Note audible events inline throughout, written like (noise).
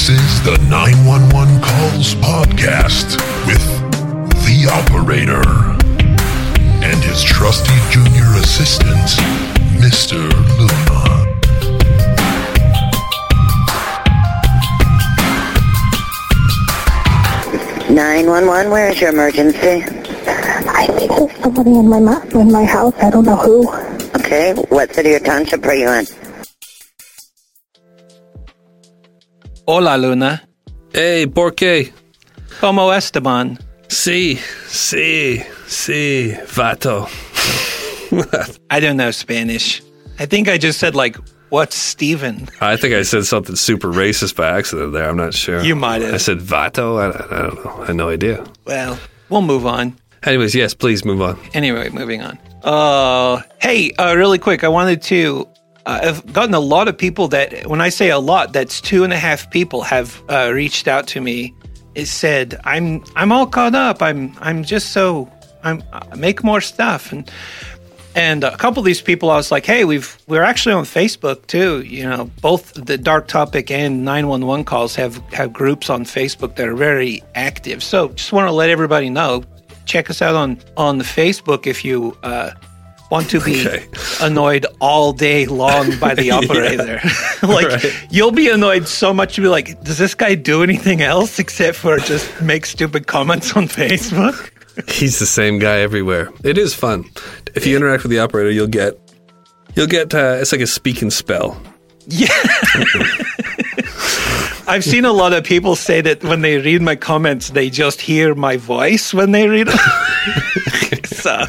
This is the 911 Calls Podcast with the operator and his trusty junior assistant, Mr. Luna. Nine one one. Where is your emergency? I think there's somebody in my ma- in my house. I don't know who. Okay. What city or township are you in? Hola, Luna. Hey, ¿por qué? Como Esteban? Sí, sí, sí, vato. (laughs) I don't know Spanish. I think I just said, like, what's Steven? I think I said something super racist by accident there. I'm not sure. You might have. I said vato. I, I don't know. I had no idea. Well, we'll move on. Anyways, yes, please move on. Anyway, moving on. Uh, hey, uh, really quick, I wanted to. Uh, I've gotten a lot of people that, when I say a lot, that's two and a half people have uh, reached out to me. It said, "I'm I'm all caught up. I'm I'm just so I'm I make more stuff." And and a couple of these people, I was like, "Hey, we've we're actually on Facebook too. You know, both the Dark Topic and 911 calls have have groups on Facebook that are very active. So just want to let everybody know. Check us out on on the Facebook if you uh, want to be Okay. annoyed all day long by the (laughs) operator. (laughs) like Right. you'll be annoyed so much you'll be like, does this guy do anything else except for just make stupid comments on (laughs) Facebook? He's the same guy everywhere. It is fun. If you interact with the operator, you'll get you'll get uh, it's like a speak and spell. Yeah. I've seen a lot of people say that when they read my comments, they just hear my voice when they read so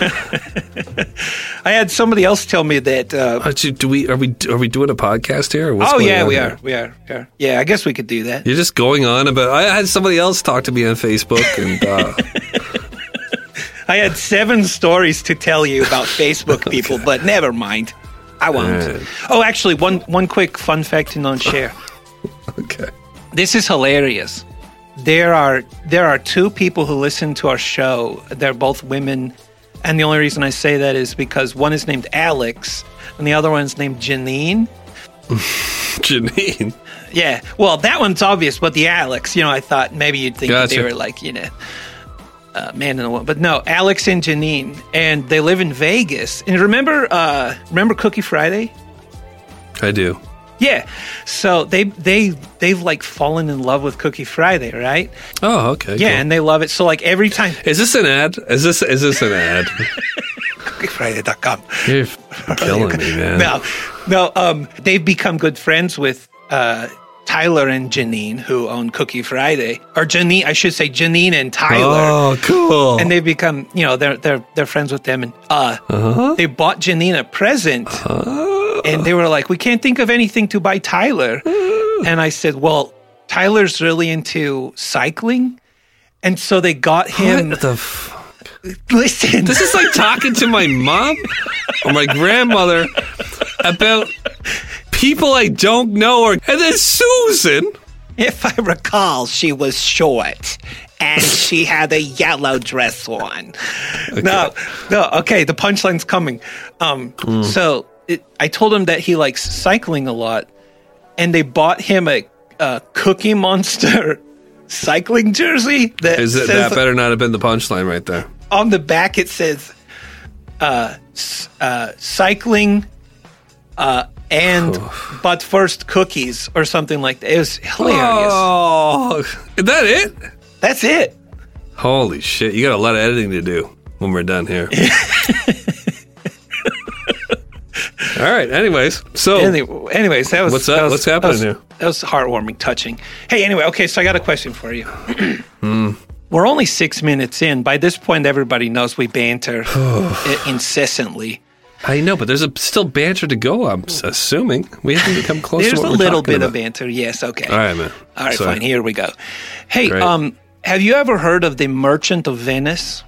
I had somebody else tell me that. Uh, Uh, do we are we are we doing a podcast here? Oh yeah, we here? are, we are, are. Yeah, I guess we could do that. You're just going on about. I had somebody else talk to me on Facebook, and uh, (laughs) I had seven stories to tell you about Facebook (laughs) people, but never mind. I won't. Oh, actually, one one quick fun fact to non share. (laughs) okay. This is hilarious. There are there are two people who listen to our show. They're both women, and the only reason I say that is because one is named Alex and the other one's named Janine. (laughs) Janine. Yeah, well, that one's obvious, but the Alex, you know, I thought maybe you'd think that they were like, you know, a man and a woman, but no, Alex and Janine, and they live in Vegas. And remember, uh, remember Cookie Friday? I do. Yeah, so they they they've like fallen in love with Cookie Friday, right? Oh, okay. Yeah, cool. and they love it. So like every time (laughs) Is this an ad? Is this is this an ad? cookiefriday.com. You're (laughs) killing me, man. No, no. Um, they've become good friends with uh, Tyler and Janine, who own Cookie Friday, or Janine. I should say Janine and Tyler. Oh, cool. And they've become, you know, they're they're they're friends with them, and uh, Uh-huh. they bought Janine a present, and they were like, "We can't think of anything to buy Tyler," and I said, "Well, Tyler's really into cycling." And so they got him. what the? F- listen, this is like talking to my mom or my grandmother about people I don't know, or and then Susan. If I recall, she was short and she had a yellow dress on. No, no, okay, the punchline's coming. Um, So it, I told him that he likes cycling a lot, and they bought him a, a Cookie Monster (laughs) cycling jersey that Is it says that better not have been the punchline right there? on the back it says uh, uh, cycling, uh, and (sighs) but first cookies or something like that. It was hilarious. Oh, is that it? That's it. Holy shit! You got a lot of editing to do when we're done here. (laughs) All right. Anyways, so Anyway, anyways, that was What's up? that was- What's happening that was, here? That was heartwarming, touching. Hey, anyway, okay, so I got a question for you. (clears throat) Hmm. We're only six minutes in. By this point, everybody knows we banter (sighs) incessantly. I know, but there's a, still banter to go. I'm assuming we haven't come close. There's a little bit about. of banter. Yes, okay. All right, man. All right, Sorry. fine. Here we go. Hey, Great. um, have you ever heard of the Merchant of Venice?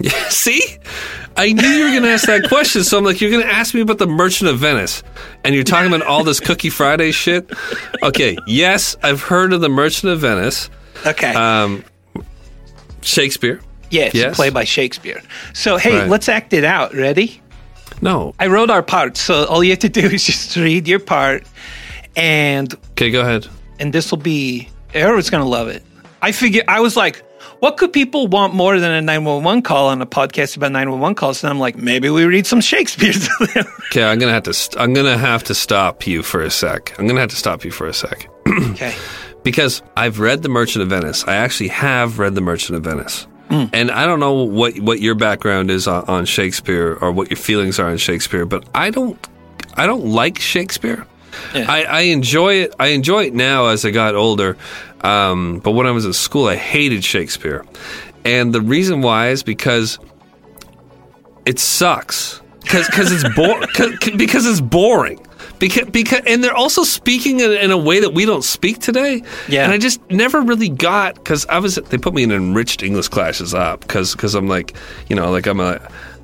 (laughs) See, I knew you were going to ask that question. So I'm like, you're going to ask me about the Merchant of Venice, and you're talking about all this Cookie Friday shit. Okay, yes, I've heard of the Merchant of Venice. Okay. Um, Shakespeare. yes, yes. played by Shakespeare. So, hey, Right. let's act it out. Ready? No. I wrote our part, so all you have to do is just read your part, and Okay, go ahead. and this will be everyone's gonna love it. I figure I was like, what could people want more than a nine one one call on a podcast about nine one one calls? And I'm like, maybe we read some Shakespeare to them. (laughs) Okay, I'm gonna have to. St- I'm gonna have to stop you for a sec. I'm gonna have to stop you for a sec (clears throat) okay. because I've read The Merchant of Venice. I actually have read The Merchant of Venice, Hmm. and I don't know what what your background is on, on Shakespeare or what your feelings are on Shakespeare, but I don't. I don't like Shakespeare. Yeah. I, I enjoy it. I enjoy it now as I got older. Um, but when I was in school, I hated Shakespeare, and the reason why is because it sucks (laughs) because it's boring because it's boring because because and they're also speaking in, in a way that we don't speak today Yeah. and i just never really got because i was they put me in enriched english classes up because because i'm like you know like i'm a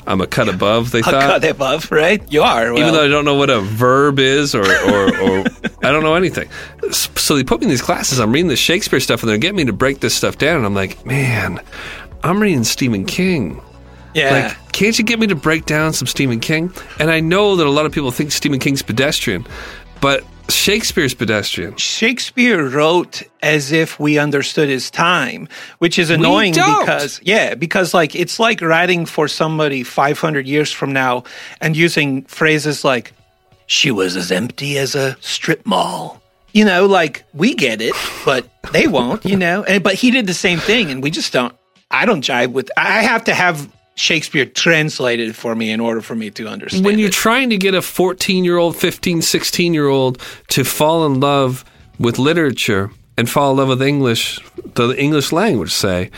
i'm a cut above they (laughs) I'll thought cut above, right? You are. Well, even though I don't know what a verb is or, or, or (laughs) I don't know anything. So they put me in these classes. I'm reading the Shakespeare stuff and they're getting me to break this stuff down. And I'm like, man, I'm reading Stephen King. yeah. Like, can't you get me to break down some Stephen King? And I know that a lot of people think Stephen King's pedestrian, but Shakespeare's pedestrian. Shakespeare wrote as if we understood his time, which is annoying because yeah, because like it's like writing for somebody 500 years from now and using phrases like she was as empty as a strip mall. You know, like we get it, but they won't, you know. And but he did the same thing and we just don't I don't jive with I have to have Shakespeare translated for me in order for me to understand. when you're it. trying to get a 14 year old 15 16 year old to fall in love with literature and fall in love with english the english language say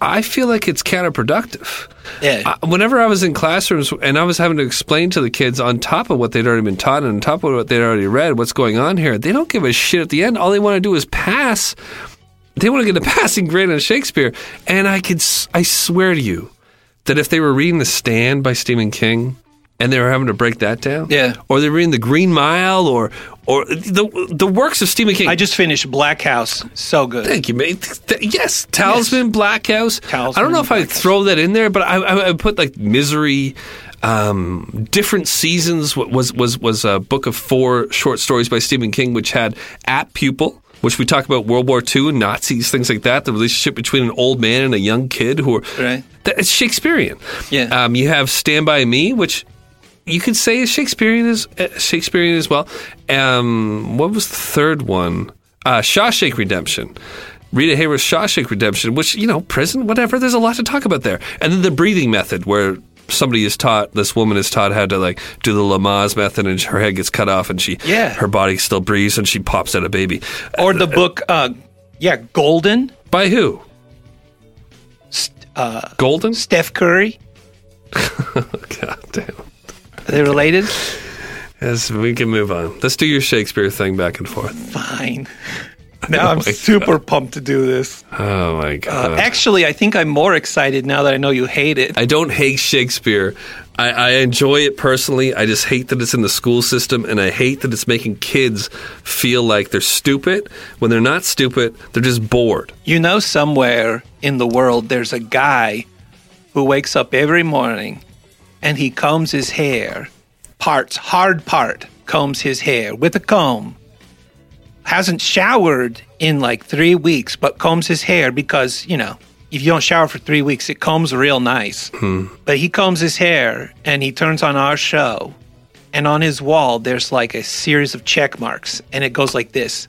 i feel like it's counterproductive yeah. I- whenever i was in classrooms and i was having to explain to the kids on top of what they'd already been taught and on top of what they'd already read what's going on here they don't give a shit at the end all they want to do is pass they want to get a (laughs) passing grade on Shakespeare. And I could, I swear to you, that if they were reading The Stand by Stephen King and they were having to break that down, Yeah. or they're reading The Green Mile, or or the the works of Stephen King. I just finished Black House. So good. Thank you, mate. Yes, Talisman, Black House. Talisman, I don't know if I'd throw that in there, but I, I, I put like Misery, um, different seasons wa- was was was a book of four short stories by Stephen King, which had Apt Pupil. Which we talk about World War II and Nazis, things like that. The relationship between an old man and a young kid, who are Right. that, it's Shakespearean. Yeah. Um, you have Stand by Me, which you could say is Shakespearean as uh, Shakespearean as well. Um, what was the third one? Uh, Shawshank Redemption. Rita Hayworth's Shawshank Redemption, which you know, prison, whatever. There's a lot to talk about there. And then the breathing method, where somebody is taught, this woman is taught how to like do the Lamaze method, and her head gets cut off, and she, Yeah. her body still breathes, and she pops out a baby. Or the book, uh, yeah, Golden, By who? uh, Golden? Steph Curry. (laughs) (laughs) God damn. Are they related? Yes, we can move on. Let's do your Shakespeare thing back and forth. Fine. (laughs) Now I'm super pumped to do this. Oh my Uh, god. actually, I think I'm more excited now that I know you hate it. I don't hate Shakespeare. I, I enjoy it personally. I just hate that it's in the school system, and I hate that it's making kids feel like they're stupid when they're not stupid. They're just bored. You know, somewhere in the world, there's a guy who wakes up every morning and he combs his hair, parts, hard part, combs his hair with a comb. Hasn't showered in like three weeks, but combs his hair because, you know, if you don't shower for three weeks, it combs real nice. Hmm. But he combs his hair and he turns on our show. And on his wall, there's like a series of check marks. And it goes like this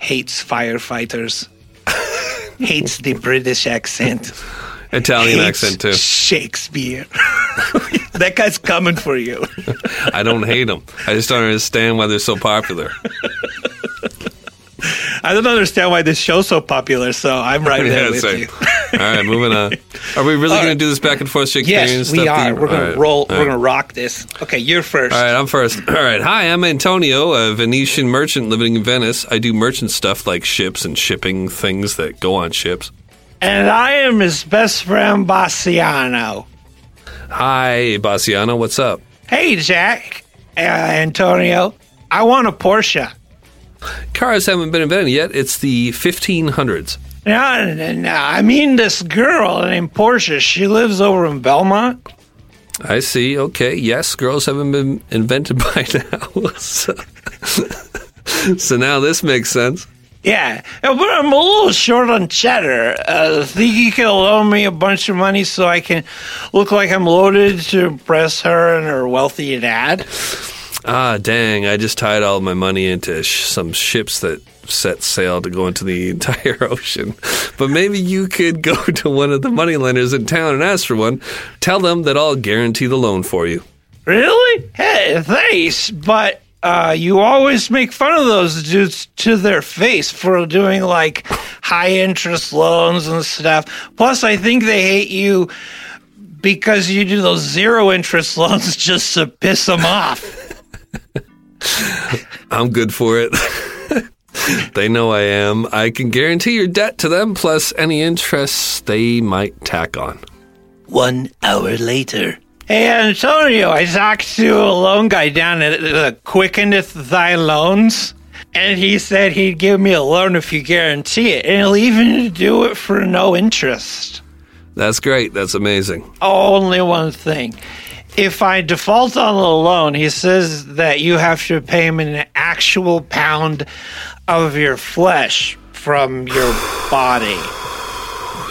Hates firefighters, (laughs) hates the British accent, Italian accent too. Shakespeare. (laughs) that guy's coming for you. (laughs) I don't hate them. I just don't understand why they're so popular. I don't understand why this show's so popular, so I'm right there Yeah, with same. you. All right, moving on. (laughs) Are we really going to do this back and forth Shakespearean Yes, stuff? we are. We're gonna roll. all We're right. gonna rock this. Okay, you're first. All right, I'm first. All right. Hi, I'm Antonio, a Venetian merchant living in Venice. I do merchant stuff like ships and shipping things that go on ships. And I am his best friend, Bassiano. Hi, Bassiano. What's up? Hey, Jack, uh, Antonio. I want a Porsche. Cars haven't been invented yet. It's the 1500s. No, no, no. I mean this girl named Portia. She lives over in Belmont. I see. Okay. Yes, girls haven't been invented (laughs) by now. (laughs) so, so now this makes sense. Yeah, but I'm a little short on cheddar. Uh, think you can loan me a bunch of money so I can look like I'm loaded to impress her and her wealthy dad? Ah, dang. I just tied all my money into sh- some ships that set sail to go into the entire (laughs) ocean. But maybe you could go (laughs) to one of the moneylenders in town and ask for one. Tell them that I'll guarantee the loan for you. Really? Hey, thanks, but uh, you always make fun of those dudes to their face for doing like high interest loans and stuff. Plus, I think they hate you because you do those zero interest (laughs) loans just to piss them off. (laughs) I'm good for it. (laughs) they know I am. I can guarantee your debt to them plus any interest they might tack on. One hour later. Hey, Antonio, I talked to a loan guy down at uh, Quickeneth Thy Loans, and he said he'd give me a loan if you guarantee it, and he'll even do it for no interest. That's great. That's amazing. Only one thing. If I default on the loan, he says that you have to pay him an actual pound of your flesh from your body.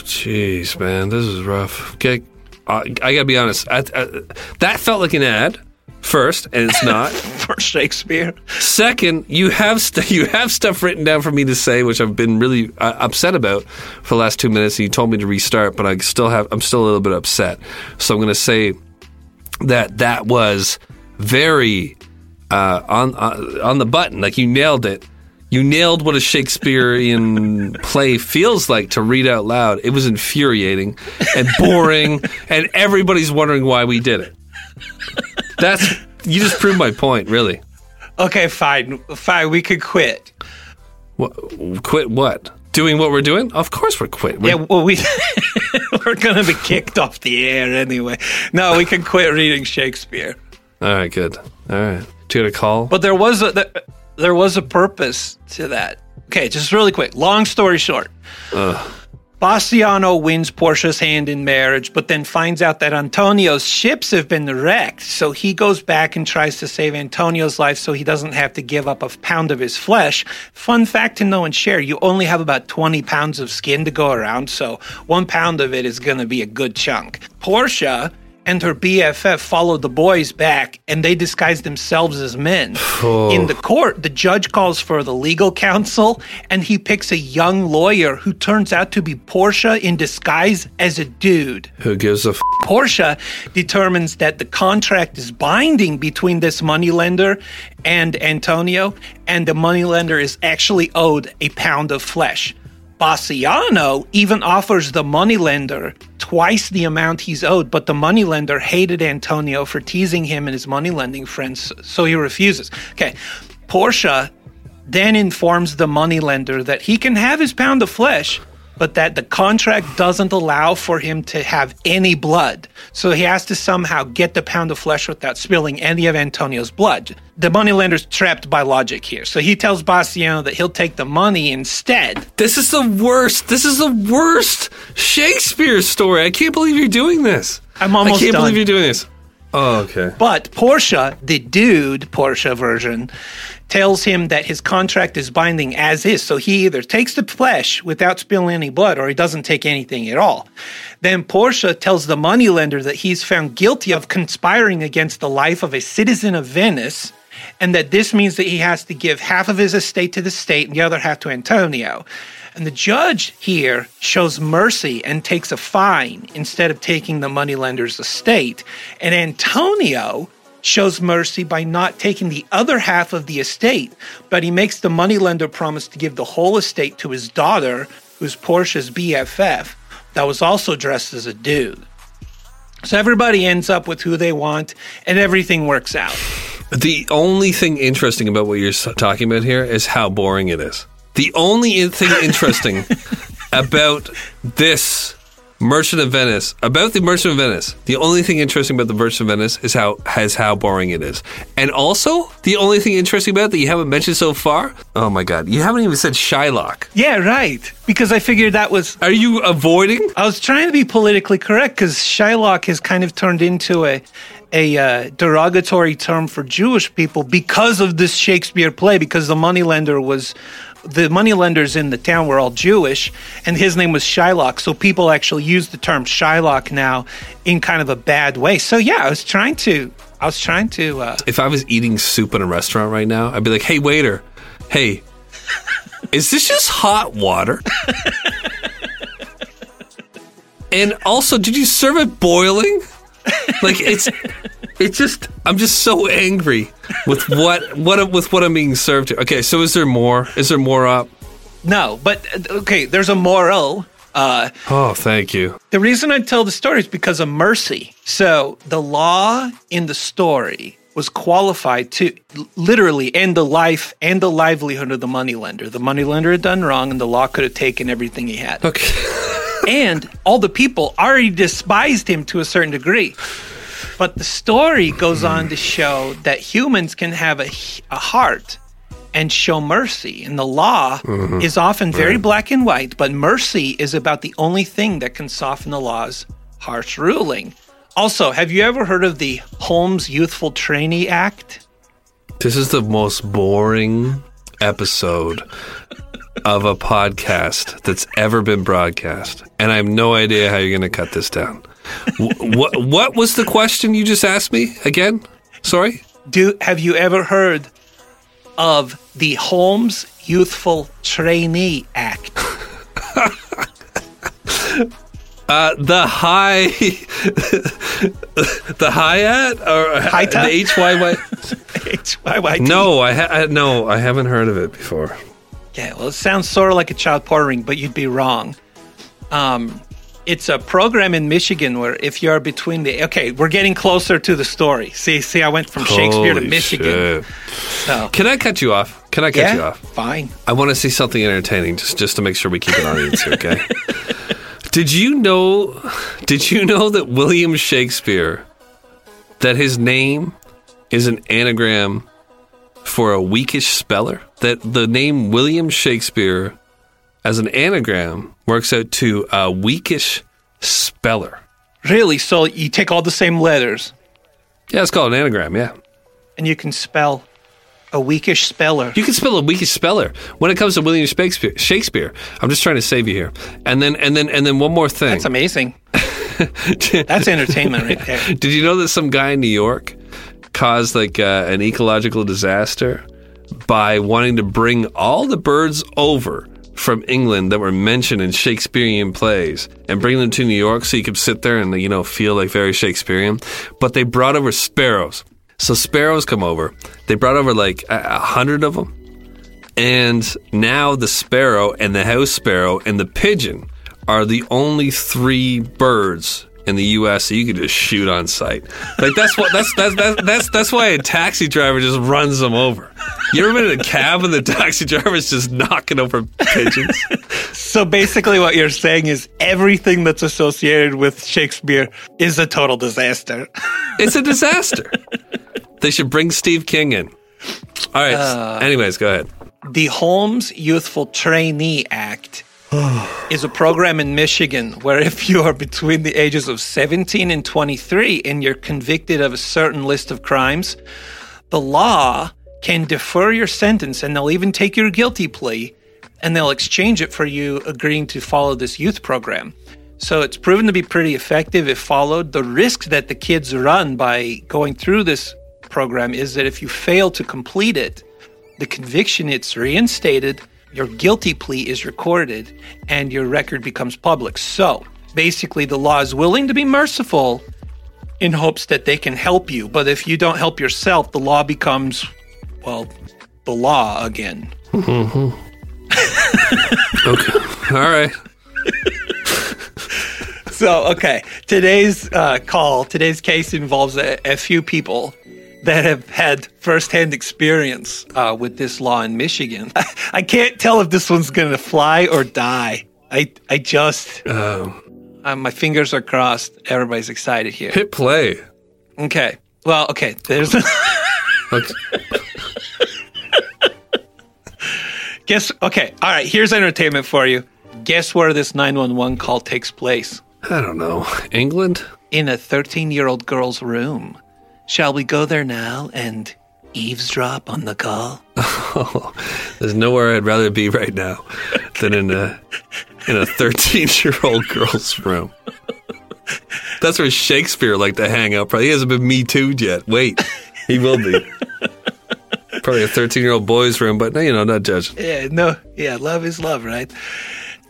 Jeez, man, this is rough. Okay, uh, I gotta be honest. I, I, that felt like an ad. First, and it's not. (laughs) For Shakespeare. Second, you have st- (laughs) you have stuff written down for me to say, which I've been really uh, upset about for the last two minutes. And you told me to restart, but I still have I'm still a little bit upset. So I'm going to say that that was very uh, on uh, on the button. Like you nailed it. You nailed what a Shakespearean (laughs) play feels like to read out loud. It was infuriating and boring, (laughs) and everybody's wondering why we did it. That's you just proved my point, really. Okay, fine. Fine, we could quit. What, quit what? Doing what we're doing? Of course we're quit. We're, Yeah, well, we (laughs) we're gonna be kicked off the air anyway. No, we can quit reading Shakespeare. All right, good. All right. Do you get a call? But there was a there, there was a purpose to that. Okay, just really quick. Long story short, Bastiano wins Portia's hand in marriage, but then finds out that Antonio's ships have been wrecked. So he goes back and tries to save Antonio's life so he doesn't have to give up a pound of his flesh. Fun fact to know and share you only have about 20 pounds of skin to go around, so one pound of it is going to be a good chunk. Portia and her BFF followed the boys back and they disguised themselves as men. In the court, the judge calls for the legal counsel and he picks a young lawyer who turns out to be Portia in disguise as a dude. Who gives a f- Portia determines that the contract is binding between this moneylender and Antonio, and the moneylender is actually owed a pound of flesh. Bassiano even offers the moneylender twice the amount he's owed, but the moneylender hated Antonio for teasing him and his moneylending friends, so he refuses. Okay, Portia then informs the moneylender that he can have his pound of flesh, but that the contract doesn't allow for him to have any blood. So he has to somehow get the pound of flesh without spilling any of Antonio's blood. The moneylender's trapped by logic here. So he tells Bastiano that he'll take the money instead. This is the worst. This is the worst Shakespeare story. I can't believe you're doing this. I'm almost I can't done. believe you're doing this. Oh, okay. But Portia, the dude Portia version, tells him that his contract is binding as is. So he either takes the flesh without spilling any blood or he doesn't take anything at all. Then Portia tells the moneylender that he's found guilty of conspiring against the life of a citizen of Venice and that this means that he has to give half of his estate to the state and the other half to Antonio. And the judge here shows mercy and takes a fine instead of taking the moneylender's estate. And Antonio shows mercy by not taking the other half of the estate, but he makes the moneylender promise to give the whole estate to his daughter, who's Portia's BFF, that was also dressed as a dude. So everybody ends up with who they want, and everything works out. The only thing interesting about what you're talking about here is how boring it is. The only thing interesting (laughs) about this Merchant of Venice, about the Merchant of Venice, the only thing interesting about the Merchant of Venice is how has how boring it is, and also the only thing interesting about it that you haven't mentioned so far. Oh my god, you haven't even said Shylock. Yeah, right. Because I figured that was. Are you avoiding? I was trying to be politically correct because Shylock has kind of turned into a a uh, derogatory term for Jewish people because of this Shakespeare play. Because the moneylender was the moneylenders in the town were all Jewish, and his name was Shylock. So people actually use the term Shylock now in kind of a bad way. So yeah, I was trying to. I was trying to. Uh, If I was eating soup in a restaurant right now, I'd be like, "Hey waiter, hey, is this just hot water?" (laughs) and also, did you serve it boiling? Like it's, it's just I'm just so angry with what what with what I'm being served to. Okay, so is there more? Is there more up? no, but okay. There's a moral. Uh, Oh, thank you. The reason I tell the story is because of mercy. So the law in the story was qualified to literally end the life and the livelihood of the moneylender. The moneylender had done wrong, and the law could have taken everything he had. Okay. (laughs) and all the people already despised him to a certain degree. But the story goes on to show that humans can have a, a heart and show mercy. And the law mm-hmm. is often very black and white, but mercy is about the only thing that can soften the law's harsh ruling. Also, have you ever heard of the Holmes Youthful Trainee Act? This is the most boring episode of a podcast that's ever been broadcast, and I have no idea how you're going to cut this down. (laughs) What What was the question you just asked me again? Sorry. Do have you ever heard of the Holmes Youthful Trainee Act? (laughs) Uh, the high, (laughs) the Hyatt or Hyatt? the H Y Y. H-Y-Y-T. No, I, ha- I no, I haven't heard of it before. Yeah, well, it sounds sort of like a child porn ring, but you'd be wrong. Um, it's a program in Michigan where if you're between the okay, we're getting closer to the story. See, see, I went from Shakespeare to Michigan. shit. So Can I cut you off? Can I cut yeah, you off? fine. I want to see something entertaining, just just to make sure we keep an audience here. Okay. (laughs) did you know? Did you know that William Shakespeare, that his name is an anagram for a weakish speller? That the name William Shakespeare, as an anagram, works out to a weakish speller. Really? So you take all the same letters Yeah, it's called an anagram. Yeah. and you can spell a weakish speller. You can spell a weakish speller when it comes to William Shakespeare. Shakespeare. I'm just trying to save you here. And then, and then, and then one more thing. That's amazing. (laughs) That's entertainment right there. Did you know that some guy in New York caused like uh, an ecological disaster by wanting to bring all the birds over from England that were mentioned in Shakespearean plays and bring them to New York so you could sit there and you know feel like very Shakespearean? But they brought over sparrows. So sparrows come over. They brought over like a hundred of them. And now the sparrow and the house sparrow and the pigeon are the only three birds in the U.S. so you can just shoot on sight. Like that's what that's that's that's that's, that's why a taxi driver just runs them over. You ever been in a cab and the taxi driver is just knocking over pigeons? So basically, what you're saying is everything that's associated with Shakespeare is a total disaster. It's a disaster. They should bring Steve King in. All right. Uh, anyways, go ahead. the Holmes Youthful Trainee Act (sighs) is a program in Michigan where if you are between the ages of 17 and 23 and you're convicted of a certain list of crimes, the law can defer your sentence and they'll even take your guilty plea and they'll exchange it for you agreeing to follow this youth program. So it's proven to be pretty effective if followed. The risk that the kids run by going through this program is that if you fail to complete it, the conviction it's reinstated, your guilty plea is recorded, and your record becomes public. So basically, the law is willing to be merciful in hopes that they can help you. But if you don't help yourself, the law becomes, well, the law again. Okay. (laughs) All right. (laughs) So, okay, today's uh, call, today's case involves a, a few people that have had firsthand experience uh, with this law in Michigan. (laughs) I can't tell if this one's going to fly or die. I, I just, uh, my fingers are crossed. Everybody's excited here. Hit play. Okay. Well, okay. There's. (laughs) Guess. Okay. All right. Here's entertainment for you. Guess where this 911 call takes place? I don't know. England? In a 13 year old girl's room. Shall we go there now and eavesdrop on the call? Oh, (laughs) there's nowhere I'd rather be right now than in a in a 13 year old girl's room. That's where Shakespeare liked to hang out. Probably he hasn't been me too yet. Wait, he will be. Probably a 13 year old boy's room, but you know, not judging. Yeah, no, yeah, love is love, right?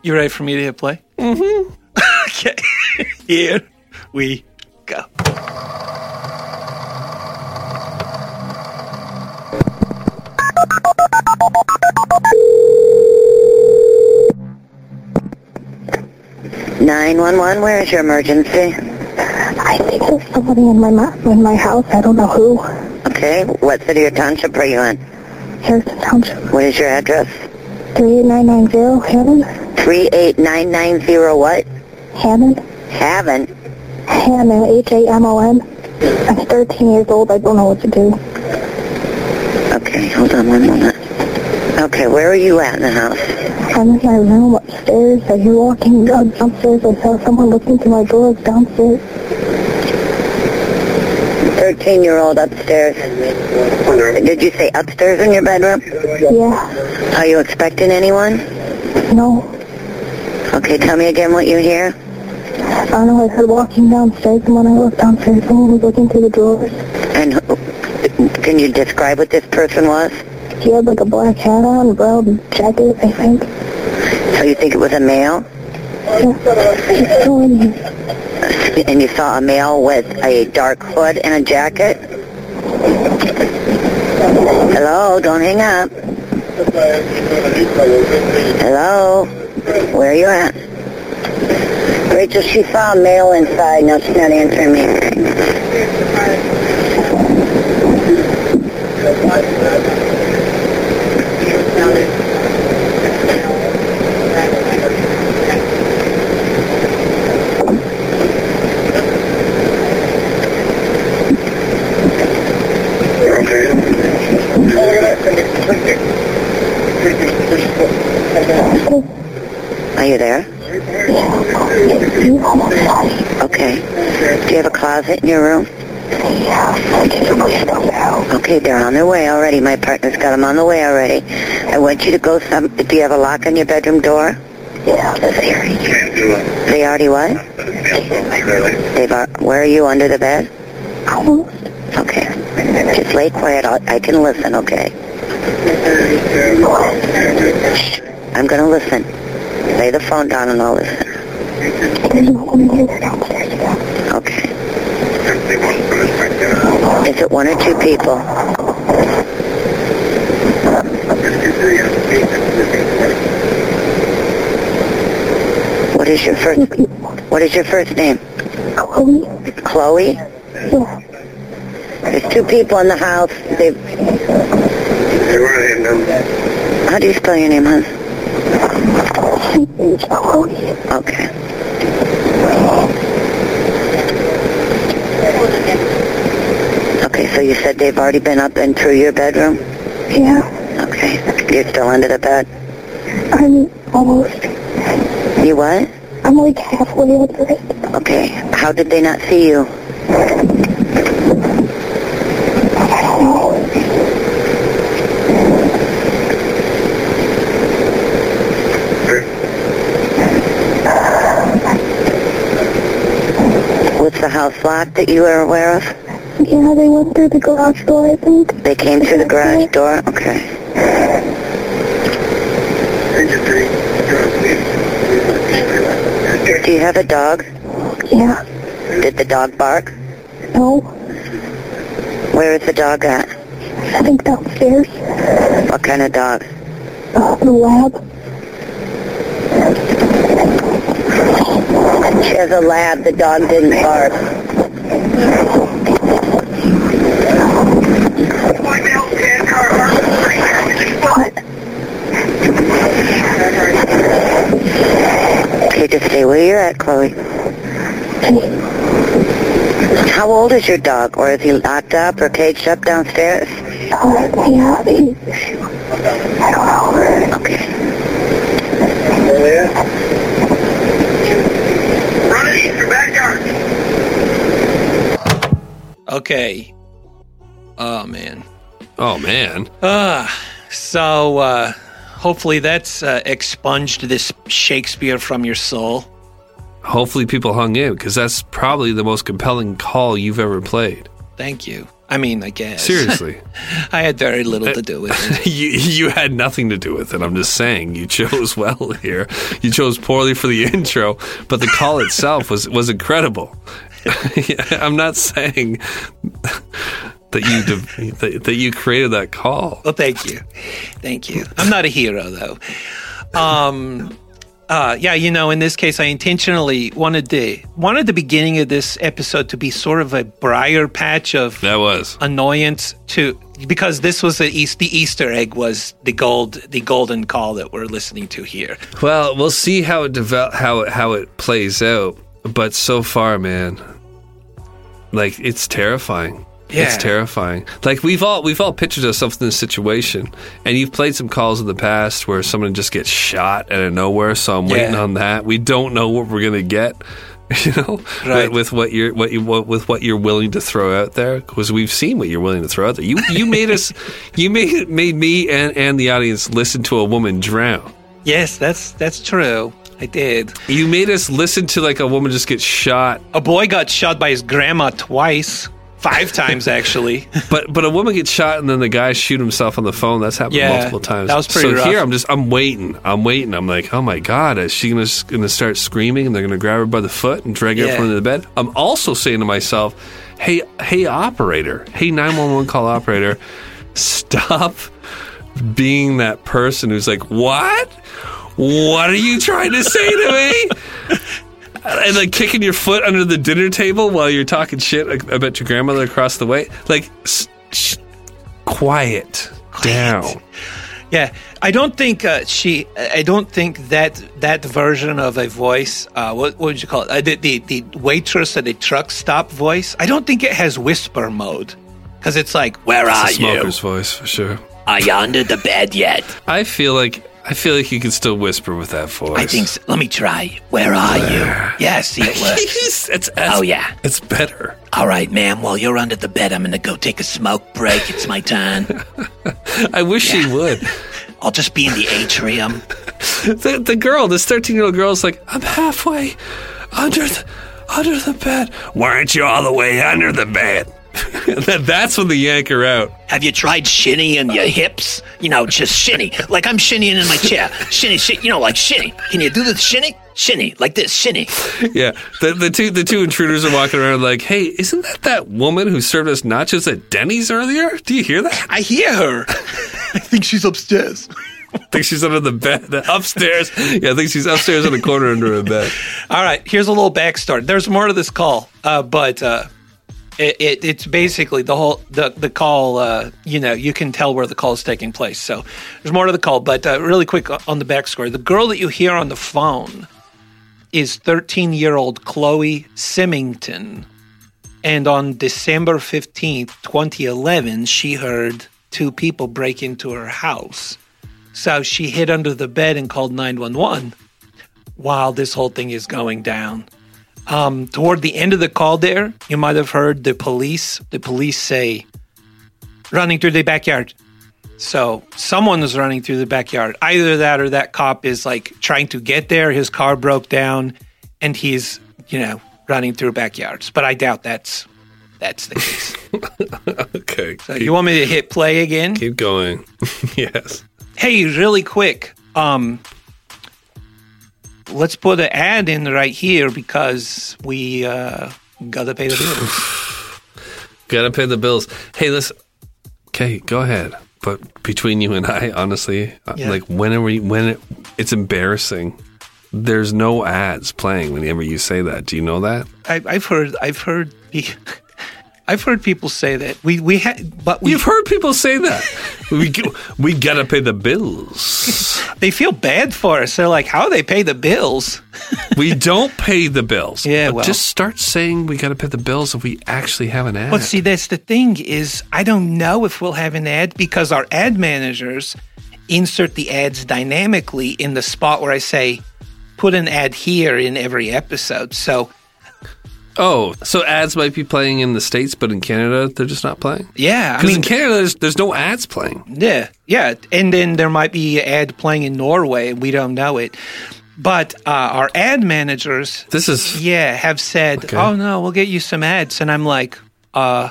You ready for me to hit play? Mm-hmm. (laughs) okay, here we go. Nine one one. Where is your emergency? I think there's somebody in my in my house. I don't know who. Okay. What city or township are you in? Harrison Township. What is your address? 38990 Hammond. Three eight nine nine zero. What? Hammond. Haven. Hammond. H-A-M-O-N. I'm 13 years old. I don't know what to do. Okay. Hold on one moment. Okay. Where are you at in the house? I'm in my room upstairs. I hear walking downstairs. I saw someone looking through my door downstairs. Thirteen year old upstairs. Did you say upstairs in your bedroom? Yeah. Are you expecting anyone? No. Okay. Tell me again what you hear. I don't know. I heard walking downstairs, and when I looked downstairs, someone was looking through the drawers. And who, can you describe what this person was? He had like a black hat on, brown jacket, I think. So you think it was a male? Yeah. He's still in here. And you saw a male with a dark hood and a jacket? Hello, don't hang up. Hello? Where are you at? Rachel, she saw a male inside. No, she's not answering me. Are you there? You almost saw me. Okay. Do you in your room? Yeah. Okay, they're on their way already. My partner's got them on the way already. I want you to go some... Do you have a lock on your bedroom door? Yeah. They already They already what? They've... al- Where are you, under the bed? Okay. Just lay quiet. I'll, I can listen, okay? I'm going to listen. Lay the phone down and I'll listen. There's no one in here. They're downstairs again. Okay. Is it one or two people? What is your first... What is your first name? Chloe? Chloe? Yeah. There's two people in the house. They... How do you spell your name, hon? It's Chloe. Okay. Okay, so you said they've already been up and through your bedroom? Yeah. Okay. You're still under the bed? I'm almost. You what? I'm like halfway under it. Okay. How did they not see you? I don't know. Was the house locked that you were aware of? Yeah, they went through the garage door, I think. They came through the garage door? Okay. Do you have a dog? Yeah. Did the dog bark? No. Where is the dog at? I think downstairs. What kind of dog? Uh, the lab. She has a lab. The dog didn't bark. What? Okay, just stay where you're at, Chloe. How old is your dog? Or is he locked up or caged up downstairs? Uh, yeah, he, I don't know. Okay. Okay. Oh man. Oh man. Ah, so uh, hopefully that's uh, expunged this Shakespeare from your soul. Hopefully people hung in because that's probably the most compelling call you've ever played. Thank you. I mean, I guess. Seriously. (laughs) I had very little to do with (laughs) it. you you had nothing to do with it. I'm just saying you chose (laughs) well here. You chose poorly for the intro, but the call itself was was incredible. I'm not saying that you de- that, that you created that call. Well, thank you, thank you. I'm not a hero though. Um, uh, yeah, you know, in this case, I intentionally wanted the wanted the beginning of this episode to be sort of a briar patch of That was annoyance to because this was the East, the Easter egg was the gold the golden call that we're listening to here. well. We'll see how it develop how it, how it plays out. But so far, man, like it's terrifying. Yeah. It's terrifying. Like we've all we've all pictured ourselves in this situation, and you've played some calls in the past where someone just gets shot out of nowhere. So I'm waiting on that. We don't know what we're gonna get, (laughs) you know, Right. with, with what you're what you what, with what you're willing to throw out there. Because we've seen what you're willing to throw out there. You you (laughs) made us, you made made me and and the audience listen to a woman drown. Yes, that's that's true. I did. You made us listen to like a woman just get shot, A boy got shot by his grandma twice, five times actually. (laughs) but but a woman gets shot and then the guy shoot himself on the phone. That's happened Yeah, multiple times. that was pretty so rough. here I'm just I'm waiting. I'm waiting. I'm like, oh my god, is she gonna gonna start screaming and they're gonna grab her by the foot and drag her Yeah. from under the bed? I'm also saying to myself, hey hey operator, hey 911 call operator, stop being that person who's like, what? What are you trying to say to me? (laughs) and like kicking your foot under the dinner table while you're talking shit about your grandmother across the way. Like, s- sh- quiet, down. Yeah, I don't think uh, she. I don't think that that version of a voice. Uh, what, what would you call it? Uh, the, the the waitress at a truck stop voice. I don't think it has whisper mode because it's like, "Where are It's a you? smoker's voice for sure. Are you under the bed yet?" I feel like I feel like you can still whisper with that voice. I think. So. Let me try. Where are you? Yeah, see it (laughs) works. it's, it's, Oh, yeah. it's better. All right, ma'am. While you're under the bed, I'm gonna go take a smoke break. It's my turn. (laughs) I wish she would. (laughs) I'll just be in the atrium. The, the girl, this thirteen-year-old girl, is like, I'm halfway under the under the bed. Why aren't you all the way under the bed? (laughs) That- That's when the yank her out. Have you tried shinny in your hips? You know, just shinny. Like I'm shinnying in my chair. Shinny, shinny. You know, like shinny. Can you do the shinny? Shinny, like this, shinny. Yeah, the, the two the two intruders are walking around like, "Hey, isn't that that woman who served us nachos at Denny's earlier? Do you hear that? I hear her. (laughs) I think she's upstairs. I think she's under the bed upstairs. Yeah, I think she's upstairs in the corner under a bed. All right, here's a little backstory. There's more to this call, uh, but uh, it, it, it's basically the whole the the call. Uh, you know, you can tell where the call is taking place. So there's more to the call, but uh, really quick on the backstory. The girl that you hear on the phone is 13 year old Chloe Symington, and on December 15th, 2011, she heard two people break into her house. So she hid under the bed and called 911 while this whole thing is going down. Um, toward the end of the call, there, you might have heard the police. The police say, "Running through the backyard." So someone is running through the backyard. Either that or that cop is like trying to get there. His car broke down, and he's you know running through backyards. But I doubt that's that's the case. (laughs) Okay. So keep, you want me to hit play again? keep going. (laughs) yes. Hey, really quick. Um, let's put an ad in right here because we uh, gotta pay the bills. (sighs) Gotta pay the bills. Hey, listen. Okay, go ahead. But between you and I, honestly, uh, Yeah. like when are we? When it, it's embarrassing. There's no ads playing whenever you say that. Do you know that? I, I've heard. I've heard. (laughs) I've heard people say that we we had, but we You've heard people say that. We we gotta pay the bills. (laughs) they feel bad for us. They're like, how do they pay the bills? (laughs) we don't pay the bills. Yeah, But well. just start saying we gotta pay the bills if we actually have an ad. But see, that's the thing is, I don't know if we'll have an ad because our ad managers insert the ads dynamically in the spot where I say, put an ad here in every episode. So oh, so ads might be playing in the states, but in Canada they're just not playing. yeah, I Because mean, in Canada there's, there's no ads playing. yeah, yeah, and then there might be ad playing in Norway. We don't know it, but uh, our ad managers, This is yeah, have said, Okay. "Oh no, we'll get you some ads," and I'm like, uh.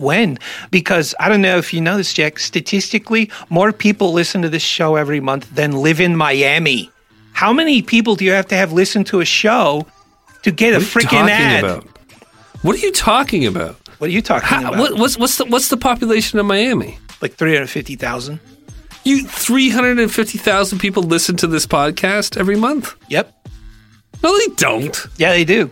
When? Because I don't know if you know this, Jack. Statistically, more people listen to this show every month than live in Miami. How many people do you have to have listen to a show to get a what are you freaking talking ad? about? What are you talking about? What are you talking How, about? what, what's what's the what's the population of Miami? Like three hundred fifty thousand? You three hundred and fifty thousand people listen to this podcast every month. Yep. No, they don't. Yeah, they do.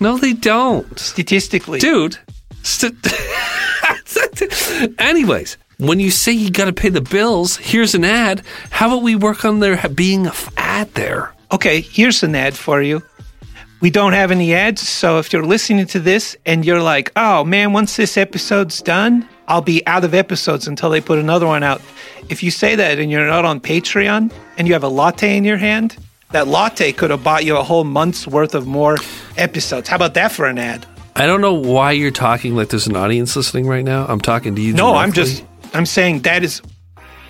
No, they don't, Statistically, dude. St- (laughs) Anyways, when you say you got to pay the bills, here's an ad. How about we work on there being a f- ad there? Okay, here's an ad for you. We don't have any ads, so if you're listening to this and you're like, oh man, once this episode's done, I'll be out of episodes until they put another one out. If you say that and you're not on Patreon and you have a latte in your hand, that latte could have bought you a whole month's worth of more episodes. How about that for an ad? I don't know why you're talking like there's an audience listening right now. I'm talking to you. No, I'm just, I'm saying that is,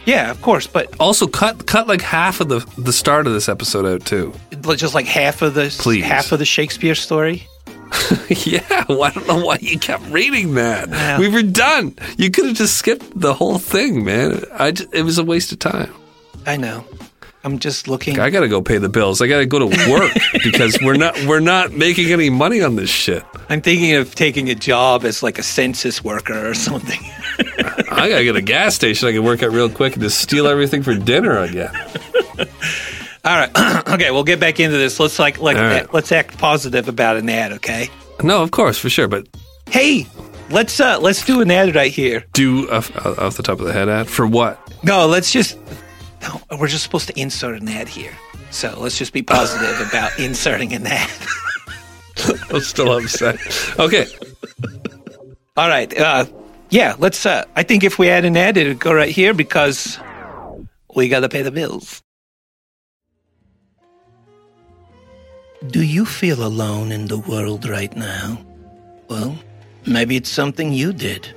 yeah, of course, but also cut cut like half of the the start of this episode out too. just like half of the Please. half of the Shakespeare story. (laughs) yeah, well, I don't know why you kept reading that. Yeah. We were done. You could have just skipped the whole thing, man. I just, it was a waste of time. I know. I'm just looking. I got to go pay the bills. I got to go to work (laughs) because we're not we're not making any money on this shit. I'm thinking of taking a job as like a census worker or something. (laughs) I got to get a gas station I can work at real quick and just steal everything for dinner again. All right. (clears throat) okay, we'll get back into this. Let's like like right. let's act positive about an ad, okay? No, of course, for sure, but Hey, let's uh let's do an ad right here. do off, off the top of the head ad for what? No, let's just no, we're just supposed to insert an ad here. So let's just be positive about (laughs) inserting an ad. I'm still upset. Okay, All right. Uh yeah, let's uh I think if we add an ad it'd go right here because we gotta pay the bills. Do you feel alone in the world right now? Well, maybe it's something you did.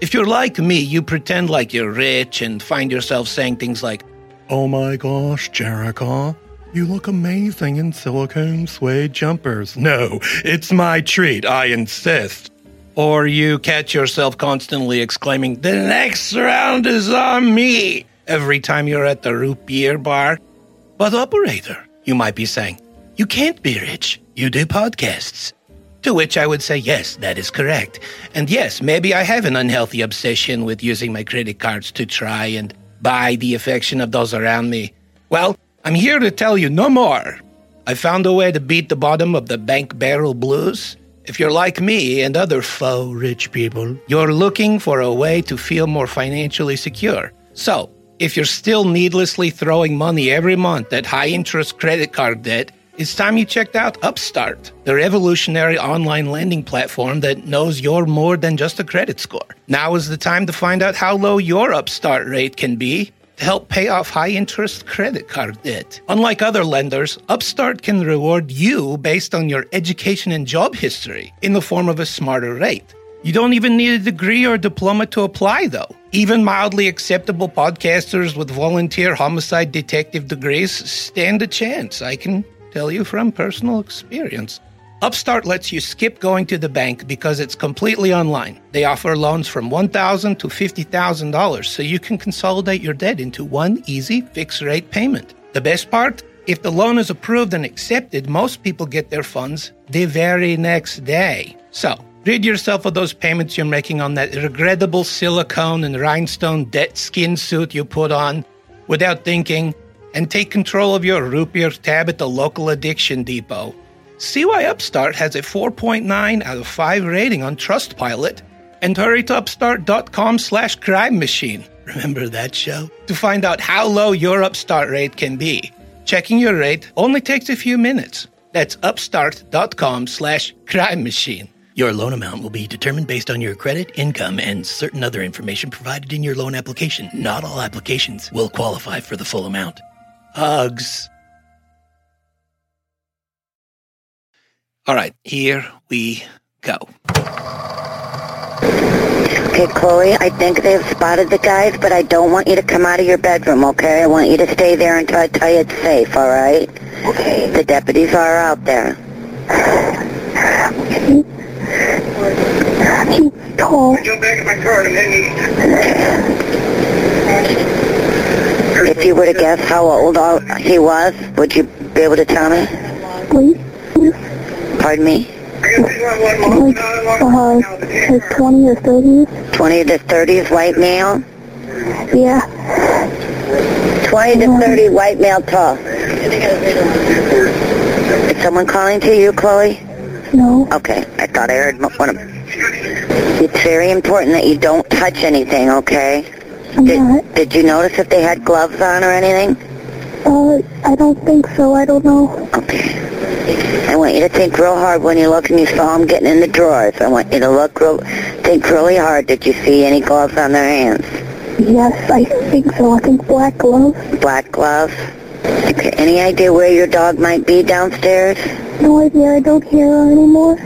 If you're like me, you pretend like you're rich and find yourself saying things like, Oh my gosh, Jericho, you look amazing in silicone suede jumpers. No, it's my treat, I insist. Or you catch yourself constantly exclaiming, The next round is on me, every time you're at the root beer bar. But, operator, you might be saying, You can't be rich. You do podcasts. To which I would say, Yes, that is correct. And yes, maybe I have an unhealthy obsession with using my credit cards to try and buy the affection of those around me. Well, I'm here to tell you no more. I found a way to beat the bottom of the bank barrel blues. If you're like me and other faux rich people, you're looking for a way to feel more financially secure. So, if you're still needlessly throwing money every month at high interest credit card debt, it's time you checked out Upstart, the revolutionary online lending platform that knows you're more than just a credit score. Now is the time to find out how low your Upstart rate can be to help pay off high interest credit card debt. Unlike other lenders, Upstart can reward you based on your education and job history in the form of a smarter rate. You don't even need a degree or diploma to apply, though. Even mildly acceptable podcasters with volunteer homicide detective degrees stand a chance, I can tell you from personal experience. Upstart lets you skip going to the bank because it's completely online. They offer loans from 1,000 to $50,000 so you can consolidate your debt into one easy fixed rate payment. The best part? If the loan is approved and accepted, most people get their funds the very next day. So, rid yourself of those payments you're making on that regrettable silicone and rhinestone debt skin suit you put on without thinking and take control of your root tab at the local addiction depot. Why Upstart has a 4.9 out of 5 rating on Trustpilot and hurry to upstart.com slash crime machine. (laughs) Remember that show? To find out how low your Upstart rate can be. Checking your rate only takes a few minutes. That's upstart.com slash crime machine. Your loan amount will be determined based on your credit, income, and certain other information provided in your loan application. Not all applications will qualify for the full amount. Hugs. All right, here we go. Okay, Chloe, I think they've spotted the guys, but I don't want you to come out of your bedroom, okay? I want you to stay there until I tell you it's safe, all right? Okay. The deputies are out there. He's tall. If you were to guess how old all- he was, would you be able to tell me? Please. Pardon me? Like, uh, like 20 or 30. 20 to 30s white male? Yeah. 20 to 30 white male tall. Is someone calling to you, Chloe? No. Okay, I thought I heard one of It's very important that you don't touch anything, okay? I'm Did, not. did you notice if they had gloves on or anything? Uh, I don't think so. I don't know. Okay. I want you to think real hard when you look and you saw them getting in the drawers. I want you to look real, think really hard. Did you see any gloves on their hands? Yes, I think so. I think black gloves. Black gloves? Okay, any idea where your dog might be downstairs? No idea. I don't hear her anymore.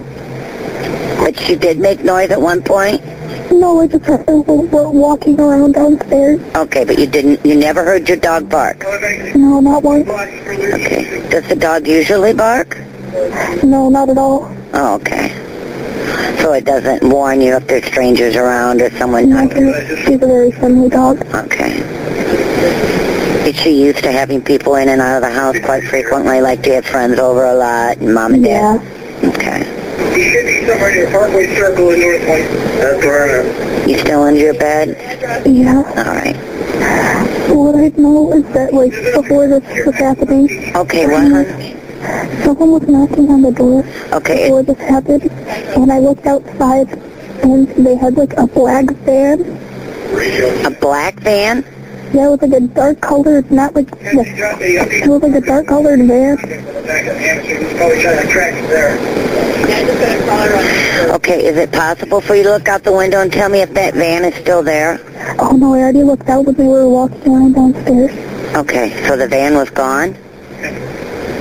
But she did make noise at one point? No, I just heard her walking around downstairs. Okay, but you didn't, you never heard your dog bark? No, not once. Okay. Does the dog usually bark? No, not at all. Oh, okay. So it doesn't warn you if there's strangers around or someone No, she's a very friendly dog. Okay. Is she used to having people in and out of the house quite frequently? Like, do you have friends over a lot and mom and dad? Yeah. Okay. He should be somewhere near Parkway Circle in North Point. That's where I am. You still in your bed? Yeah. All right. What I know is that, like, before this was happening, Okay, what, hon? someone was knocking on the door Okay, before this happened, and I looked outside, and they had, like, a black van. a black van? Yeah, it was like a dark colored, not like, it was like a dark colored van. Okay, is it possible for you to look out the window and tell me if that van is still there? Oh no, I already looked out when we were walking around downstairs. Okay, so the van was gone?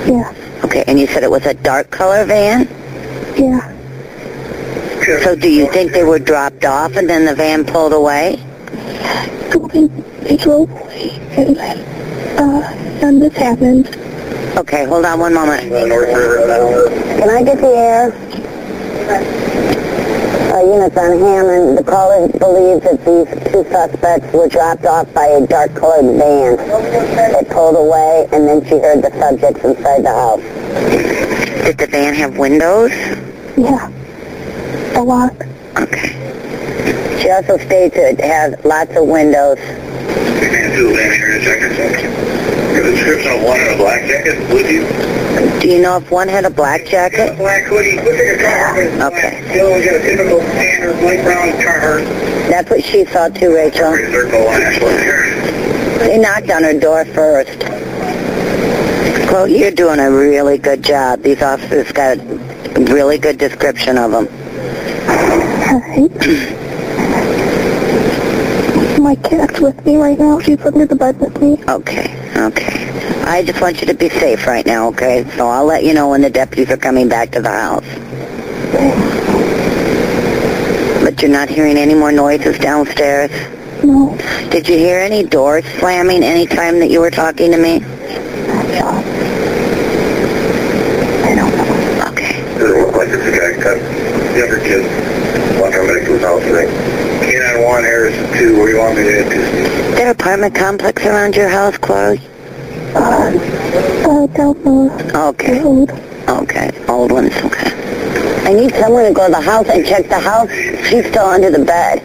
Yeah, Okay, and you said it was a dark color van? yeah. So do you think they were dropped off and then the van pulled away? They, drove away, and then, uh, and this happened. Okay, hold on one moment. Can I get the air? Uh, units on Hammond, the caller believes that these two suspects were dropped off by a dark-colored van. They pulled away, and then she heard the subjects inside the house. Did the van have windows? Yeah, a lot. Okay. She also states it has lots of windows. We can do that here in a second. Give a description of one in a black jacket, would you? Do you know if one had a black jacket? Black hoodie, looks like a Carhartt. Okay. The other one's got a typical standard light brown Carhartt. That's what she saw too, Rachel. Circle on Ashland here. They knocked on her door first. Chloe, you're doing a really good job. These officers got a really good description of them. Alright. My cat's with me right now. She's under the bed with me. Okay, okay. I just want you to be safe right now, okay? So I'll let you know when the deputies are coming back to the house. But you're not hearing any more noises downstairs? No. Did you hear any doors slamming any time that you were talking to me? Okay. Does it look like it's a guy cut younger kid? Want to come back to his house today? K91 Harrison 2, where do you want me to head to? Is there apartment complex around your house, Chloe? Uh, down the Okay. road. Okay. Old ones, okay. I need someone to go to the house and check the house. She's still under the bed.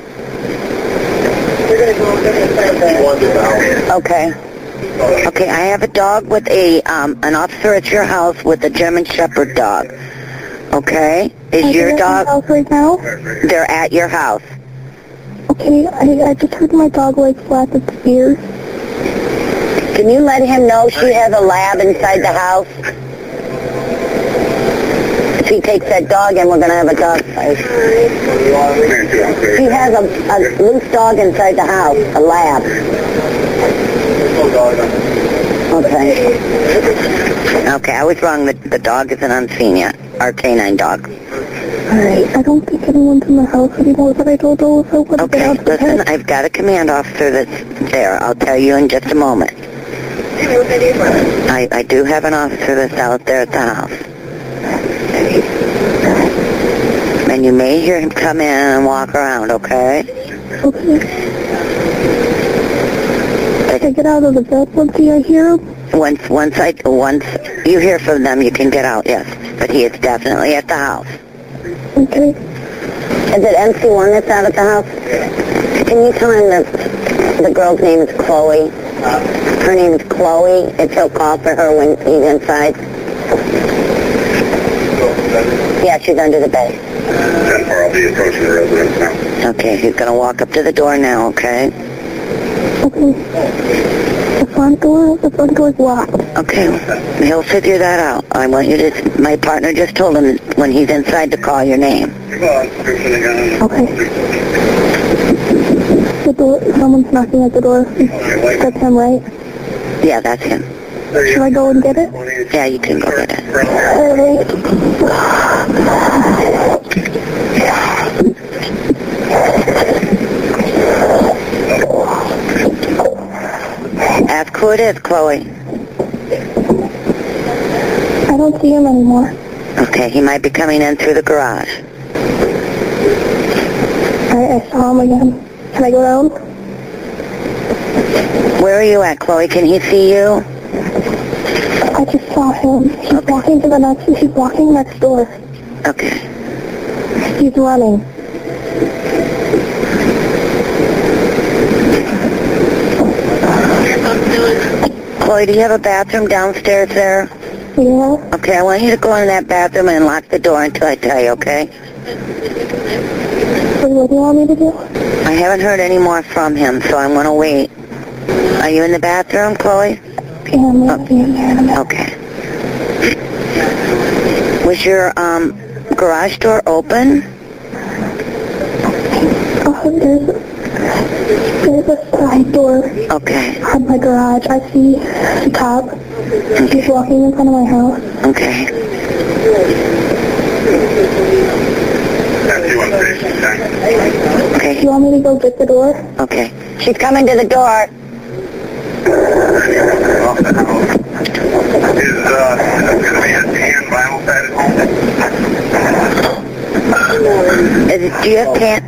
Okay. Okay, I have a dog with a, um, an officer at your house with a German Shepherd dog. Okay? Is Are your dog, house right now? they're at your house. Okay, I, I just heard my dog like flap its ears. Can you let him know she has a lab inside the house? She takes that dog and we're going to have a dog fight. She has a, a loose dog inside the house, a lab. Okay. Okay, I was wrong. The, the dog isn't on scene yet. Our canine dog. Alright, I don't think anyone's in the house anymore, but I don't know if I want to get Okay, out listen. I've got a command officer that's there. I'll tell you in just a moment. I, I do have an officer that's out there at the house. And you may hear him come in and walk around, okay? Okay. Can I get out of the bed once I hear him? Once once I once you hear from them, you can get out, yes. But he is definitely at the house. Okay. Is it MC1 that's out at the house? Can you tell him that the girl's name is Chloe? Her name is Chloe, and he'll call for her when he's inside. Yeah, she's under the bed. 10 4, I'll be approaching the residence now. Okay, he's gonna walk up to the door now, okay? Okay. The front door, the front door's locked. Okay, he'll figure that out. I want you to, my partner just told him when he's inside to call your name. Come on, description again. Okay. The door, someone's knocking at the door. That's him, right? Yeah, that's him. Should I go and get it? Yeah, you can go get it. Alright. Ask who it is, Chloe. I don't see him anymore. Okay, he might be coming in through the garage. I, I saw him again. Can I go down? Where are you at, Chloe? Can he see you? I just saw him. He's walking to the next, he's walking next door. Okay. He's running. Chloe, do you have a bathroom downstairs there? Yeah? Okay, I want you to go in that bathroom and lock the door until I tell you, okay? What do you want me to do? I haven't heard any more from him, so I'm going to wait. Are you in the bathroom, Chloe? Yeah, I'm in there in a minute. Okay. Was your um, garage door open? Oh, there's, side door Okay, on my garage. I see the top. He's walking in front of my house. okay. MC1 station, 10. Do Okay, you want me to go get the door? okay. She's coming to the door. Is, uh, going to be a tan vinyl sided home? Is, do you have tan?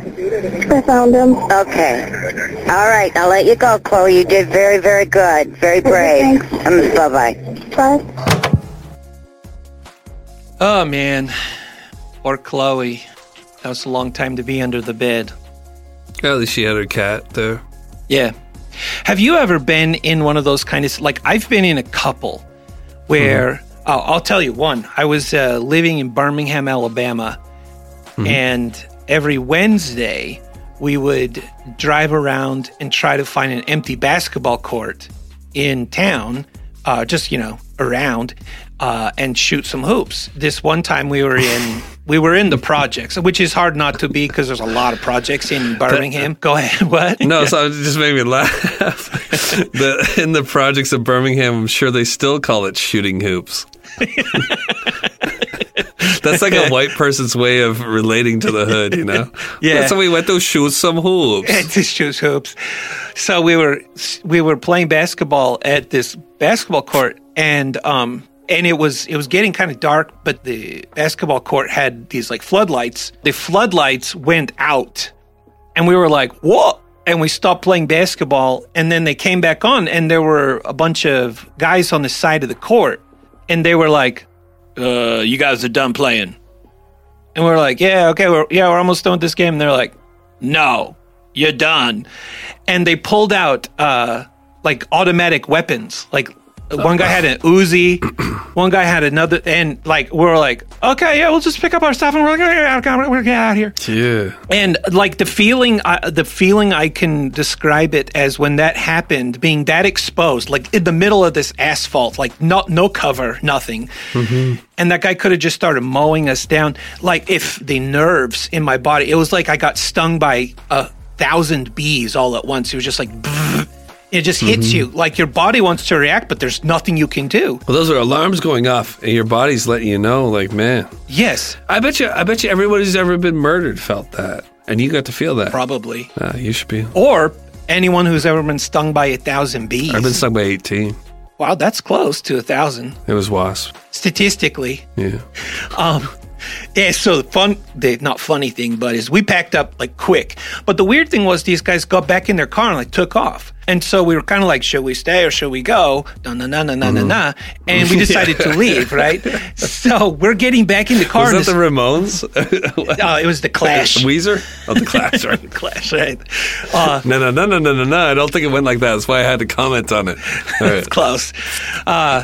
I found him. Okay. All right, I'll let you go, Chloe. You did very, very good. Very brave. thanks. Um, bye-bye. Bye. Oh man, poor Chloe. That was a long time to be under the bed. At least she had her cat there. Yeah. Have you ever been in one of those kind of like I've been in a couple where oh, I'll tell you one. I was uh, living in Birmingham, Alabama, and every Wednesday we would drive around and try to find an empty basketball court in town, uh, just you know around, uh, and shoot some hoops. This one time we were in (laughs) we were in the projects, which is hard not to be because there's a lot of projects in Birmingham. Go ahead. (laughs) What? No, so it just made me laugh. (laughs) the, in the projects of Birmingham, I'm sure they still call it shooting hoops. That's like a (laughs) white person's way of relating to the hood, you know? (laughs) Yeah. So we went to shoot some hoops. (laughs) at this shoes hoops. So we were we were playing basketball at this basketball court, and um and it was it was getting kind of dark, but the basketball court had these like floodlights. The floodlights went out, and we were like, "What?" And we stopped playing basketball, and then they came back on, and there were a bunch of guys on the side of the court, and they were like, "Uh, you guys are done playing." And we are like, yeah, okay, we're, yeah, we're almost done with this game. And they're like, no, you're done. And they pulled out uh, like automatic weapons. Like one guy had an Uzi, (clears throat) one guy had another, and like we are like, okay, yeah, we'll just pick up our stuff and we're gonna we're gonna get out of here. Yeah. And like the feeling, uh, the feeling I can describe it as when that happened, being that exposed, like in the middle of this asphalt, like no no cover, nothing, and that guy could have just started mowing us down. Like if the nerves in my body, it was like I got stung by a thousand bees all at once. It was just like. (laughs) It just hits you like your body wants to react, but there's nothing you can do. Well, those are alarms going off, and your body's letting you know, like, man. Yes, I bet you, I bet you everybody who's ever been murdered felt that. And you got to feel that. probably. Uh, you should be. Or anyone who's ever been stung by a thousand bees. I've been stung by 18. Wow, that's close to a thousand It was wasp. statistically. Yeah. Um, yeah. So the fun, the not funny thing, but is we packed up like quick. But the weird thing was these guys got back in their car and like took off. And so we were kind of like, should we stay or should we go? Na na na na na na na. And we (laughs) decided to leave, right? So we're getting back in the car. Was that the Ramones? (laughs) Oh, it was the Clash. Weezer? Oh, the Clash, (laughs) right? The Clash, right? Uh, No, no, no, no, no, no, no. I don't think it went like that. That's why I had to comment on it. All right. close. Uh,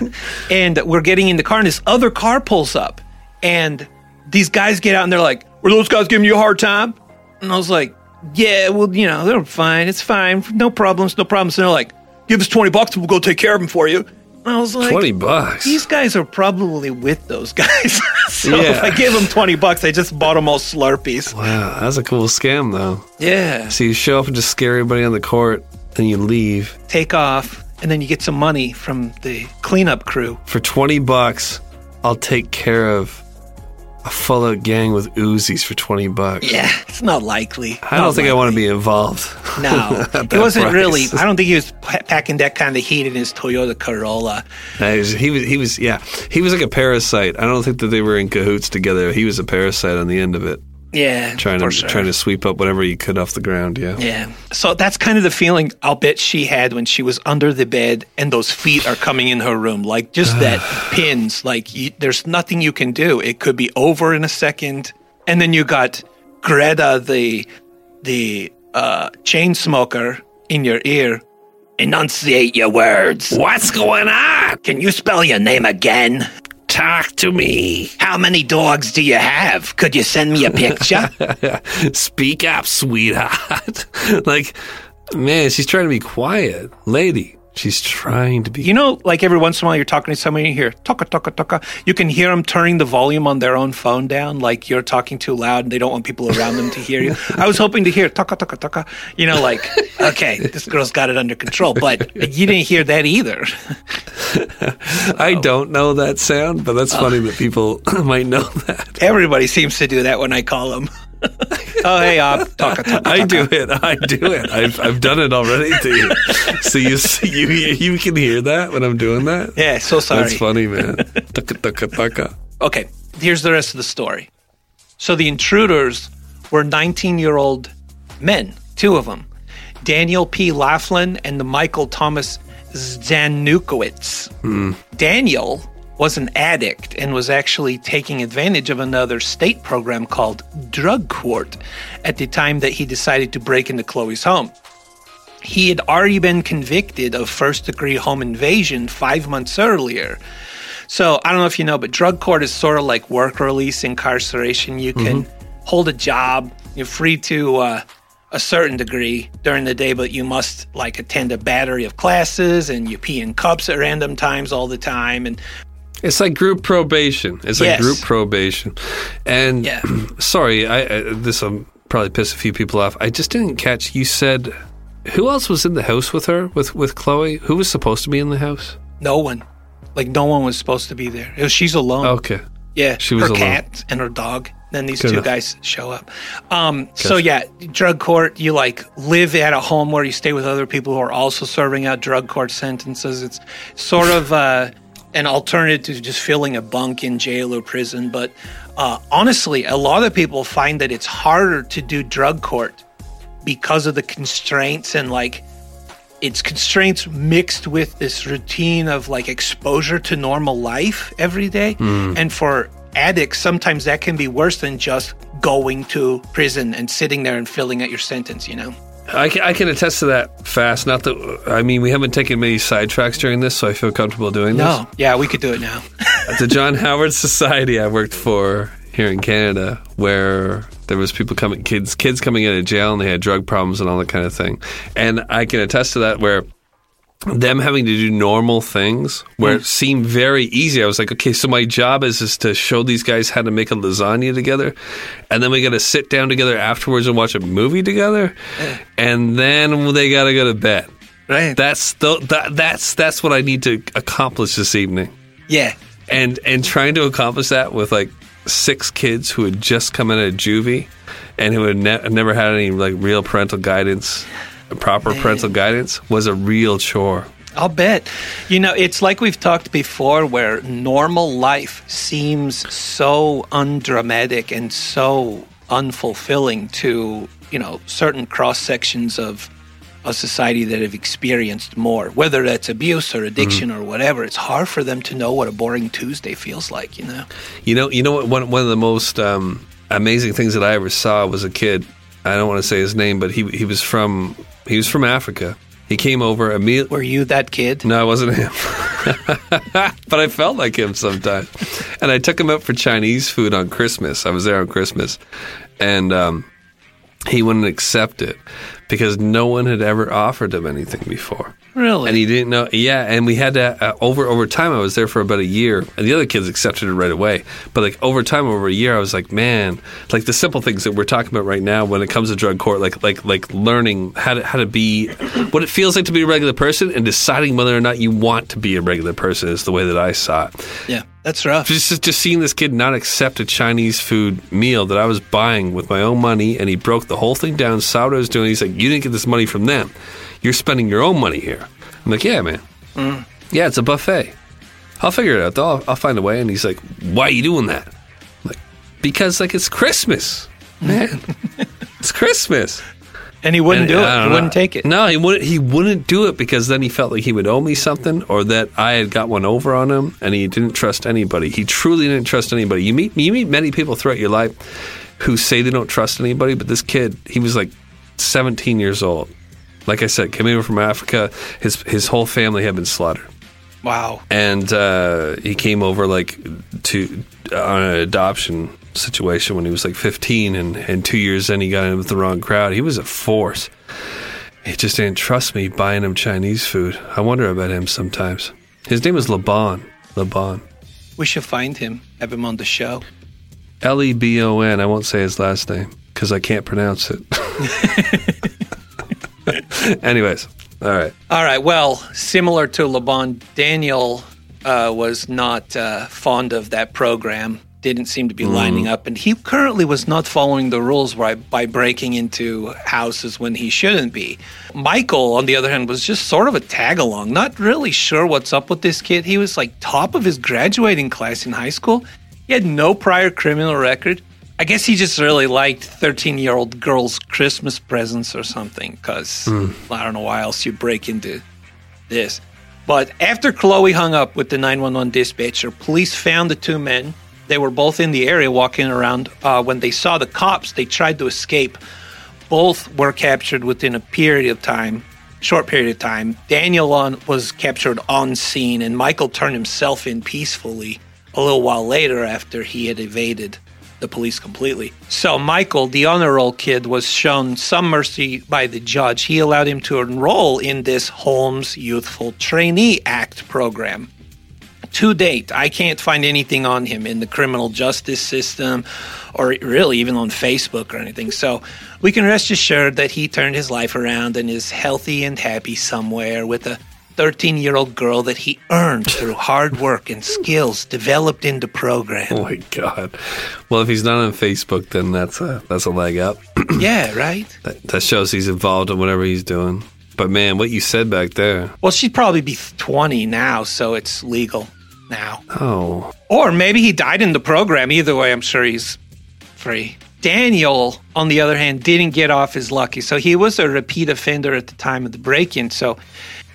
and we're getting in the car, and this other car pulls up, and these guys get out, and they're like, "Were those guys giving you a hard time?" And I was like, "Yeah, well, you know, they're fine. It's fine. No problems. No problems." And they're like, "Give us twenty bucks, and we'll go take care of them for you." And I was like, 20 bucks. These guys are probably with those guys. (laughs) so Yeah. if I gave them 20 bucks, I just bought them all Slurpees. Wow, that's a cool scam, though. Yeah. So you show up and just scare everybody on the court, then you leave Take off, and then you get some money from the cleanup crew. for 20 bucks. I'll take care of a full out gang with Uzis for 20 bucks. Yeah, it's not likely. I don't think I want to be involved. No, (laughs) he wasn't price. really. I don't think he was packing that kind of heat in his Toyota Corolla. No, he, was, he was, he was, yeah, he was like a parasite. I don't think that they were in cahoots together. He was a parasite on the end of it, Yeah, trying to sure. trying to sweep up whatever you could off the ground. Yeah, Yeah. So that's kind of the feeling I'll bet she had when she was under the bed and those feet are coming in her room. Like just that (sighs) pins. Like you, there's nothing you can do. It could be over in a second. And then you got Greta, the the uh, chain smoker, in your ear. Enunciate your words. What's going on? Can you spell your name again? Talk to me. How many dogs do you have? Could you send me a picture? (laughs) Speak up, sweetheart. (laughs) like, man, she's trying to be quiet, lady. She's trying to be. You know, like every once in a while you're talking to someone and you hear taka taka taka. You can hear them turning the volume on their own phone down, like you're talking too loud and they don't want people around them to hear you. I was hoping to hear taka taka taka. You know, like okay, this girl's got it under control, but you didn't hear that either. (laughs) I don't know that sound, but that's oh. funny that people (clears throat) might know that. Everybody seems to do that when I call them. (laughs) oh hey, uh, taka taka. I do it. I do it. I've, I've done it already to you. (laughs) So you you you can hear that when I'm doing that. Yeah, so sorry. That's funny, man. (laughs) Tucka, tucka, tucka. Okay, here's the rest of the story. So the intruders were 19 year old men, two of them Daniel P. Laughlin and the Michael Thomas Zanukowitz. Daniel was an addict and was actually taking advantage of another state program called Drug Court at the time that he decided to break into Chloe's home. He had already been convicted of first degree home invasion five months earlier. So I don't know if you know, but drug court is sort of like work release incarceration. You can hold a job, you're free to uh, a certain degree during the day, but you must like attend a battery of classes and you pee in cups at random times all the time. And It's like group probation. It's like group probation. And Yeah. (clears throat) sorry, I, I this will probably piss a few people off. I just didn't catch. You said who else was in the house with her with with Chloe? Who was supposed to be in the house? No one, like no one was supposed to be there. It was, she's alone. Okay. Yeah, She was her alone. cat and her dog. Then these Good two enough. guys show up. Um, so yeah, drug court. You like live at a home where you stay with other people who are also serving out drug court sentences. It's sort of uh, an alternative to just filling a bunk in jail or prison. But uh, honestly, a lot of people find that it's harder to do drug court because of the constraints and like it's constraints mixed with this routine of like exposure to normal life every day. And for addicts, sometimes that can be worse than just going to prison and sitting there and filling out your sentence, you know? I can, I can attest to that fast. Not that I mean we haven't taken many sidetracks during this, so I feel comfortable doing this. No. Yeah, we could do it now. At the John (laughs) Howard Society I worked for here in Canada, where there was people coming, kids, kids coming out of jail, and they had drug problems and all that kind of thing. And I can attest to that, where them having to do normal things where it mm. seemed very easy. I was like, okay, so my job is is to show these guys how to make a lasagna together, and then we got to sit down together afterwards and watch a movie together, eh. and then they got to go to bed. right. That's the, that, that's that's what I need to accomplish this evening yeah. and and trying to accomplish that with like six kids who had just come out of juvie and who had ne- never had any like real parental guidance proper parental guidance was a real chore I'll bet. You know, it's like we've talked before where normal life seems so undramatic and so unfulfilling to, you know, certain cross sections of a society that have experienced more, whether that's abuse or addiction or whatever. It's hard for them to know what a boring Tuesday feels like, you know? you know you know what one, one of the most um, amazing things that i ever saw was a kid i don't want to say his name but he he was from he was from africa he came over immediately Were you that kid? No, I wasn't him. (laughs) but I felt like him sometimes. And I took him out for Chinese food on Christmas. I was there on Christmas. And um, he wouldn't accept it because no one had ever offered him anything before. Really? And he didn't know. Yeah, and we had to uh, over over time. I was there for about a year, and the other kids accepted it right away. But like over time, over a year, I was like, man, like the simple things that we're talking about right now when it comes to drug court, like like like learning how to how to be what it feels like to be a regular person, and deciding whether or not you want to be a regular person is the way that I saw it. yeah, that's rough. Just just seeing this kid not accept a Chinese food meal that I was buying with my own money, and he broke the whole thing down, saw what I was doing. He's like, "You didn't get this money from them. You're spending your own money here." I'm like, "Yeah, man. Mm. Yeah, it's a buffet. I'll figure it out. Though. I'll, I'll find a way." And he's like, "Why are you doing that?" I'm like, "Because like it's Christmas, (laughs) man. it's Christmas." and he wouldn't And do it. He know. wouldn't take it. No, he wouldn't. He wouldn't do it because then he felt like he would owe me something, or that I had got one over on him, and he didn't trust anybody. He truly didn't trust anybody. You meet you meet many people throughout your life who say they don't trust anybody, but this kid, he was like 17 years old. Like I said, came over from Africa. His his whole family had been slaughtered. Wow. and uh, he came over like to on an adoption situation when he was like 15 and, and two years in he got in with the wrong crowd. He was a force. He just didn't trust me buying him chinese food. I wonder about him sometimes. His name was laban. Laban. We should find him, have him on the show. l-e-b-o-n i won't say his last name because i can't pronounce it (laughs) anyways all right All right. Well, similar to Laban, Daniel uh, was not uh, fond of that program. Didn't seem to be lining up, and he currently was not following the rules by, by breaking into houses when he shouldn't be. Michael, on the other hand, was just sort of a tag along. Not really sure what's up with this kid. He was like top of his graduating class in high school. He had no prior criminal record. I guess he just really liked 13 year old girls' Christmas presents or something, because I don't know why else you break into this. But after Chloe hung up with the 911 dispatcher, police found the two men. They were both in the area walking around. Uh, when they saw the cops, they tried to escape. Both were captured within a period of time, short period of time. Daniel on, was captured on scene, and Michael turned himself in peacefully a little while later after he had evaded the police completely. So Michael, the honor roll kid, was shown some mercy by the judge. He allowed him to enroll in this Holmes Youthful Trainee Act program. to date, I can't find anything on him in the criminal justice system or really even on Facebook or anything. So we can rest assured that he turned his life around and is healthy and happy somewhere with a 13 year old girl that he earned through hard work and skills developed in the program. Oh my god. Well, if he's not on Facebook, then that's a that's a leg up. (clears throat) yeah, right? That, that shows he's involved in whatever he's doing. But man, what you said back there. Well, she'd probably be 20 now, so it's legal now. Oh. Or maybe he died in the program. Either way, I'm sure he's free. Daniel, on the other hand, didn't get off his lucky. So he was a repeat offender at the time of the break in. So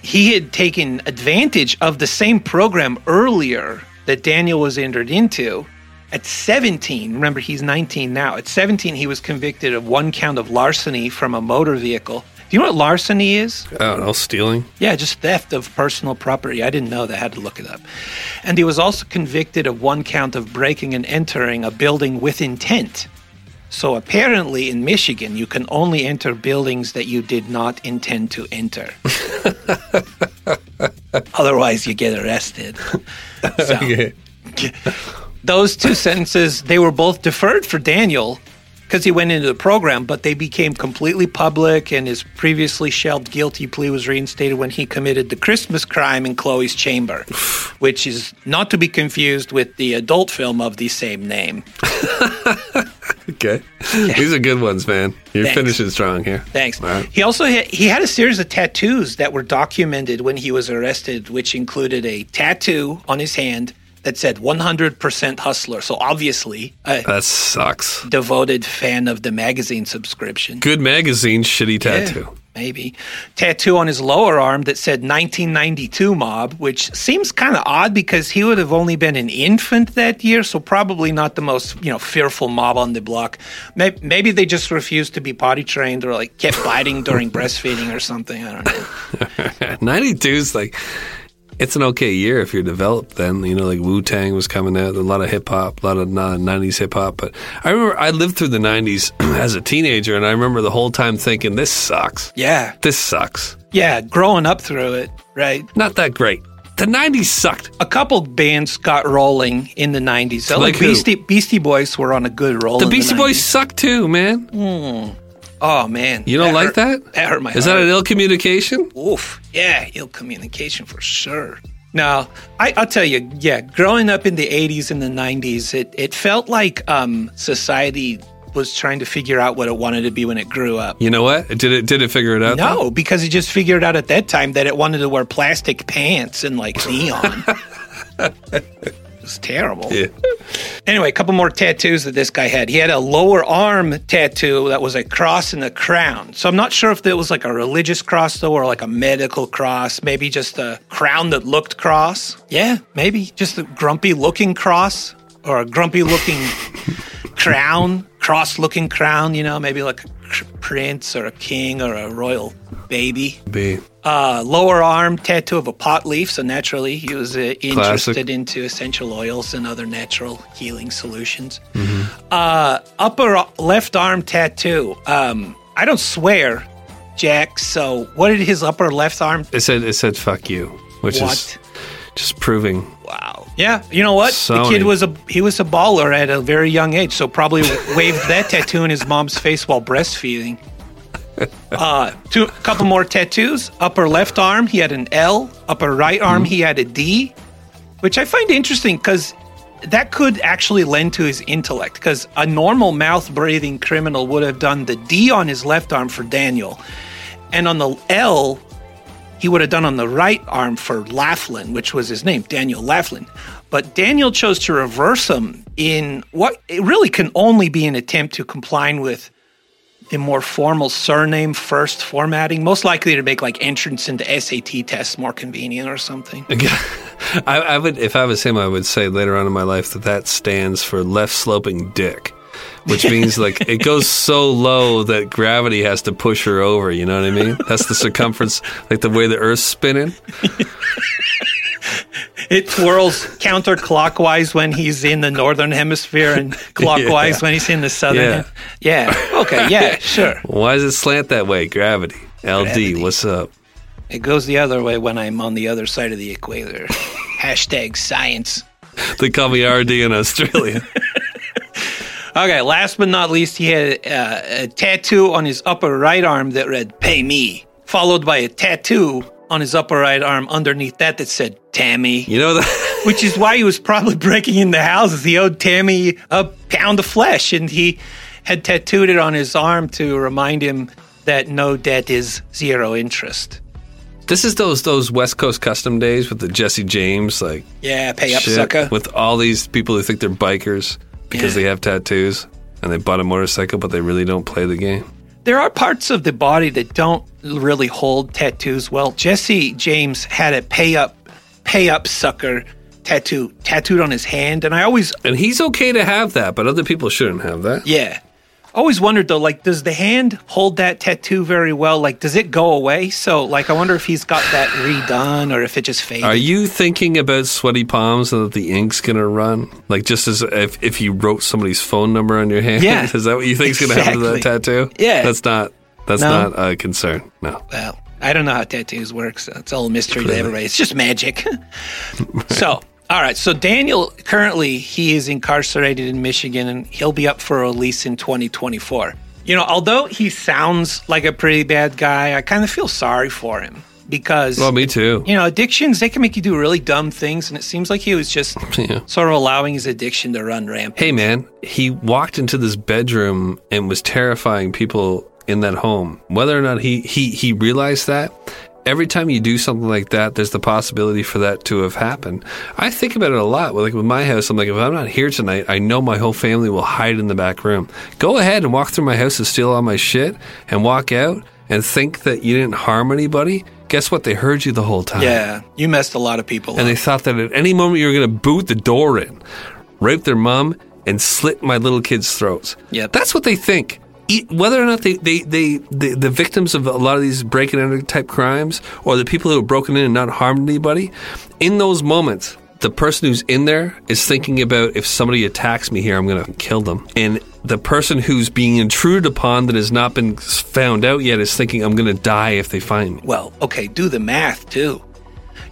he had taken advantage of the same program earlier that Daniel was entered into. At 17, remember he's 19 now. At 17, he was convicted of one count of larceny from a motor vehicle. Do you know what larceny is? I don't know, stealing. Yeah, just theft of personal property. I didn't know that. I had to look it up. And he was also convicted of one count of breaking and entering a building with intent. So apparently in Michigan, you can only enter buildings that you did not intend to enter. (laughs) Otherwise, you get arrested. (laughs) So, Okay. (laughs) those two sentences, they were both deferred for Daniel because he went into the program, but they became completely public, and his previously shelved guilty plea was reinstated when he committed the Christmas crime in Chloe's chamber, (sighs) which is not to be confused with the adult film of the same name. Okay. These are good ones, man. You're Thanks. finishing strong here. Thanks. Right. He also had, he had a series of tattoos that were documented when he was arrested, which included a tattoo on his hand that said 100% hustler. So obviously, a That sucks. devoted fan of the magazine subscription. Good magazine, shitty Yeah, tattoo. Maybe. Tattoo on his lower arm that said 1992 mob, which seems kind of odd because he would have only been an infant that year, so probably not the most, you know, fearful mob on the block. Maybe, maybe they just refused to be potty trained or like kept biting during (laughs) breastfeeding or something. I don't know. (laughs) 92 is like, it's an okay year if you're developed then. You know, like Wu Tang was coming out, a lot of hip hop, a lot of non- 90s hip hop. But I remember I lived through the 90s (clears throat) as a teenager, and I remember the whole time thinking, this sucks. Yeah. This sucks. Yeah, growing up through it, right? Not that great. The 90s sucked. A couple bands got rolling in the 90s. So Like like? Beastie, Beastie Boys were on a good roll. The Beastie 90s. Boys suck too, man. Hmm. Oh, man. You don't like hurt- that? That hurt my Is heart. that an ill communication? Oof. Yeah, ill communication for sure. No, I, I'll tell you, yeah, growing up in the 80s and the 90s, it, it felt like um, society was trying to figure out what it wanted to be when it grew up. You know what? Did it did it figure it out? though? No, because it just figured out at that time that it wanted to wear plastic pants and like neon. (laughs) it was terrible. Yeah. Anyway, a couple more tattoos that this guy had. He had a lower arm tattoo that was a cross and a crown. So I'm not sure if it was like a religious cross though, or like a medical cross. Maybe just a crown that looked cross. Yeah, maybe just a grumpy looking cross or a grumpy looking (laughs) crown, cross looking crown. You know, maybe like a cr- prince or a king or a royal baby. B. Uh, lower arm tattoo of a pot leaf. So naturally, he was uh, interested into essential oils and other natural healing solutions. Uh, upper left arm tattoo. Um, I don't swear, Jack. So what did his upper left arm? It said it said fuck you, which is just proving Wow. Yeah. You know what? The kid was a he was a baller at a very young age. So probably (laughs) waved that tattoo in his mom's face while breastfeeding. (laughs) Uh, two, couple more tattoos. Upper left arm, he had an L. Upper right arm, he had a D, which I find interesting because that could actually lend to his intellect. Because a normal mouth breathing criminal would have done the D on his left arm for Daniel, and on the L, he would have done on the right arm for Laughlin, which was his name, Daniel Laughlin. But Daniel chose to reverse him in what it really can only be an attempt to comply with the more formal surname first formatting, most likely to make like entrance into SAT tests more convenient or something. (laughs) I, I would, if I was him, I would say later on in my life that that stands for left sloping dick, which (laughs) means like it goes so low that gravity has to push her over. You know what I mean? That's the circumference, like the way the Earth's spinning. (laughs) It twirls counterclockwise when he's in the northern hemisphere and (laughs) (laughs) clockwise Yeah. when he's in the southern. Yeah. hem- Yeah. Okay. Yeah. (laughs) Sure. Why does it slant that way? Gravity. LD. Gravity. What's up? It goes the other way when I'm on the other side of the equator. Hashtag science. They call me RD in Australia. Okay, last but not least, he had uh, a tattoo on his upper right arm that read "Pay me," followed by a tattoo on his upper right arm underneath that that said "Tammy." You know that? (laughs) which is why he was probably breaking into houses. He owed Tammy a pound of flesh, and he had tattooed it on his arm to remind him that no debt is zero interest. This is those those West Coast custom days with the Jesse James like Yeah, pay up, shit, sucker. with all these people who think they're bikers because Yeah. they have tattoos and they bought a motorcycle but they really don't play the game. There are parts of the body that don't really hold tattoos well. Jesse James had a pay up, pay up sucker tattoo tattooed on his hand, and I always And he's okay to have that, but other people shouldn't have that. Yeah. Always wondered though, like, does the hand hold that tattoo very well? Like, does it go away? So, like, I wonder if he's got that redone or if it just fades. Are you thinking about sweaty palms and that the ink's gonna run? Like just as if, if you wrote somebody's phone number on your hand? Yeah. (laughs) Is that what you think's gonna happen to that tattoo? Yeah. That's not that's No. not a concern. No. Well, I don't know how tattoos work. So it's all a mystery to everybody. It's just magic. (laughs) so, all right. So Daniel currently he is incarcerated in Michigan, and he'll be up for release in 2024. You know, although he sounds like a pretty bad guy, I kind of feel sorry for him because Well, me too. you know addictions they can make you do really dumb things, and it seems like he was just (laughs) Yeah. sort of allowing his addiction to run rampant. Hey man, he walked into this bedroom and was terrifying people in that home. Whether or not he he he realized that, every time you do something like that, there's the possibility for that to have happened. I think about it a lot. Like with my house, I'm like, if I'm not here tonight, I know my whole family will hide in the back room. Go ahead and walk through my house and steal all my shit and walk out and think that you didn't harm anybody. Guess what? They heard you the whole time. Yeah, you messed a lot of people And up. they thought that at any moment you were going to boot the door in, rape their mom, and slit my little kids' throats. Yep. That's what they think. Whether or not they, they, they, the the victims of a lot of these break and enter type crimes or the people who have broken in and not harmed anybody, in those moments, the person who's in there is thinking about if somebody attacks me here, I'm going to kill them. And the person who's being intruded upon that has not been found out yet is thinking, I'm going to die if they find me. Well, okay, do the math too.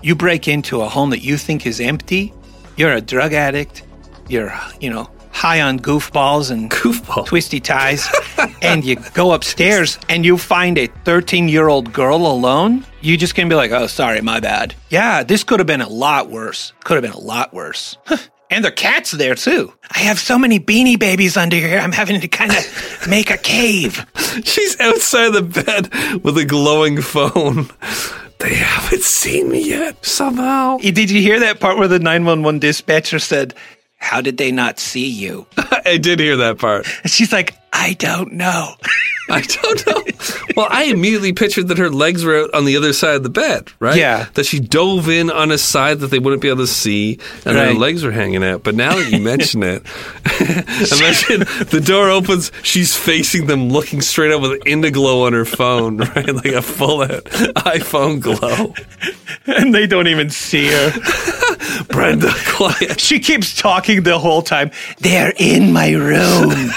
You break into a home that you think is empty, you're a drug addict, you're, you know, high on goofballs and Goofball. twisty ties, (laughs) and you go upstairs and you find a 13 year old girl alone, you just gonna be like, oh, sorry, my bad. Yeah, this could have been a lot worse. Could have been a lot worse. (laughs) and their cat's there too. I have so many beanie babies under here, I'm having to kind of (laughs) make a cave. She's outside the bed with a glowing phone. They haven't seen me yet, somehow. Did you hear that part where the 911 dispatcher said, How did they not see you? (laughs) I did hear that part. And she's like, I don't know. (laughs) I don't know. Well, I immediately pictured that her legs were out on the other side of the bed, right? Yeah. That she dove in on a side that they wouldn't be able to see, and then her legs were hanging out. But now that you (laughs) mention it, (laughs) imagine the door opens, she's facing them, looking straight up with Indiglo on her phone, (laughs) right? Like a full out iPhone glow. and they don't even see her. Brenda, quiet. She keeps talking the whole time. They're in my room.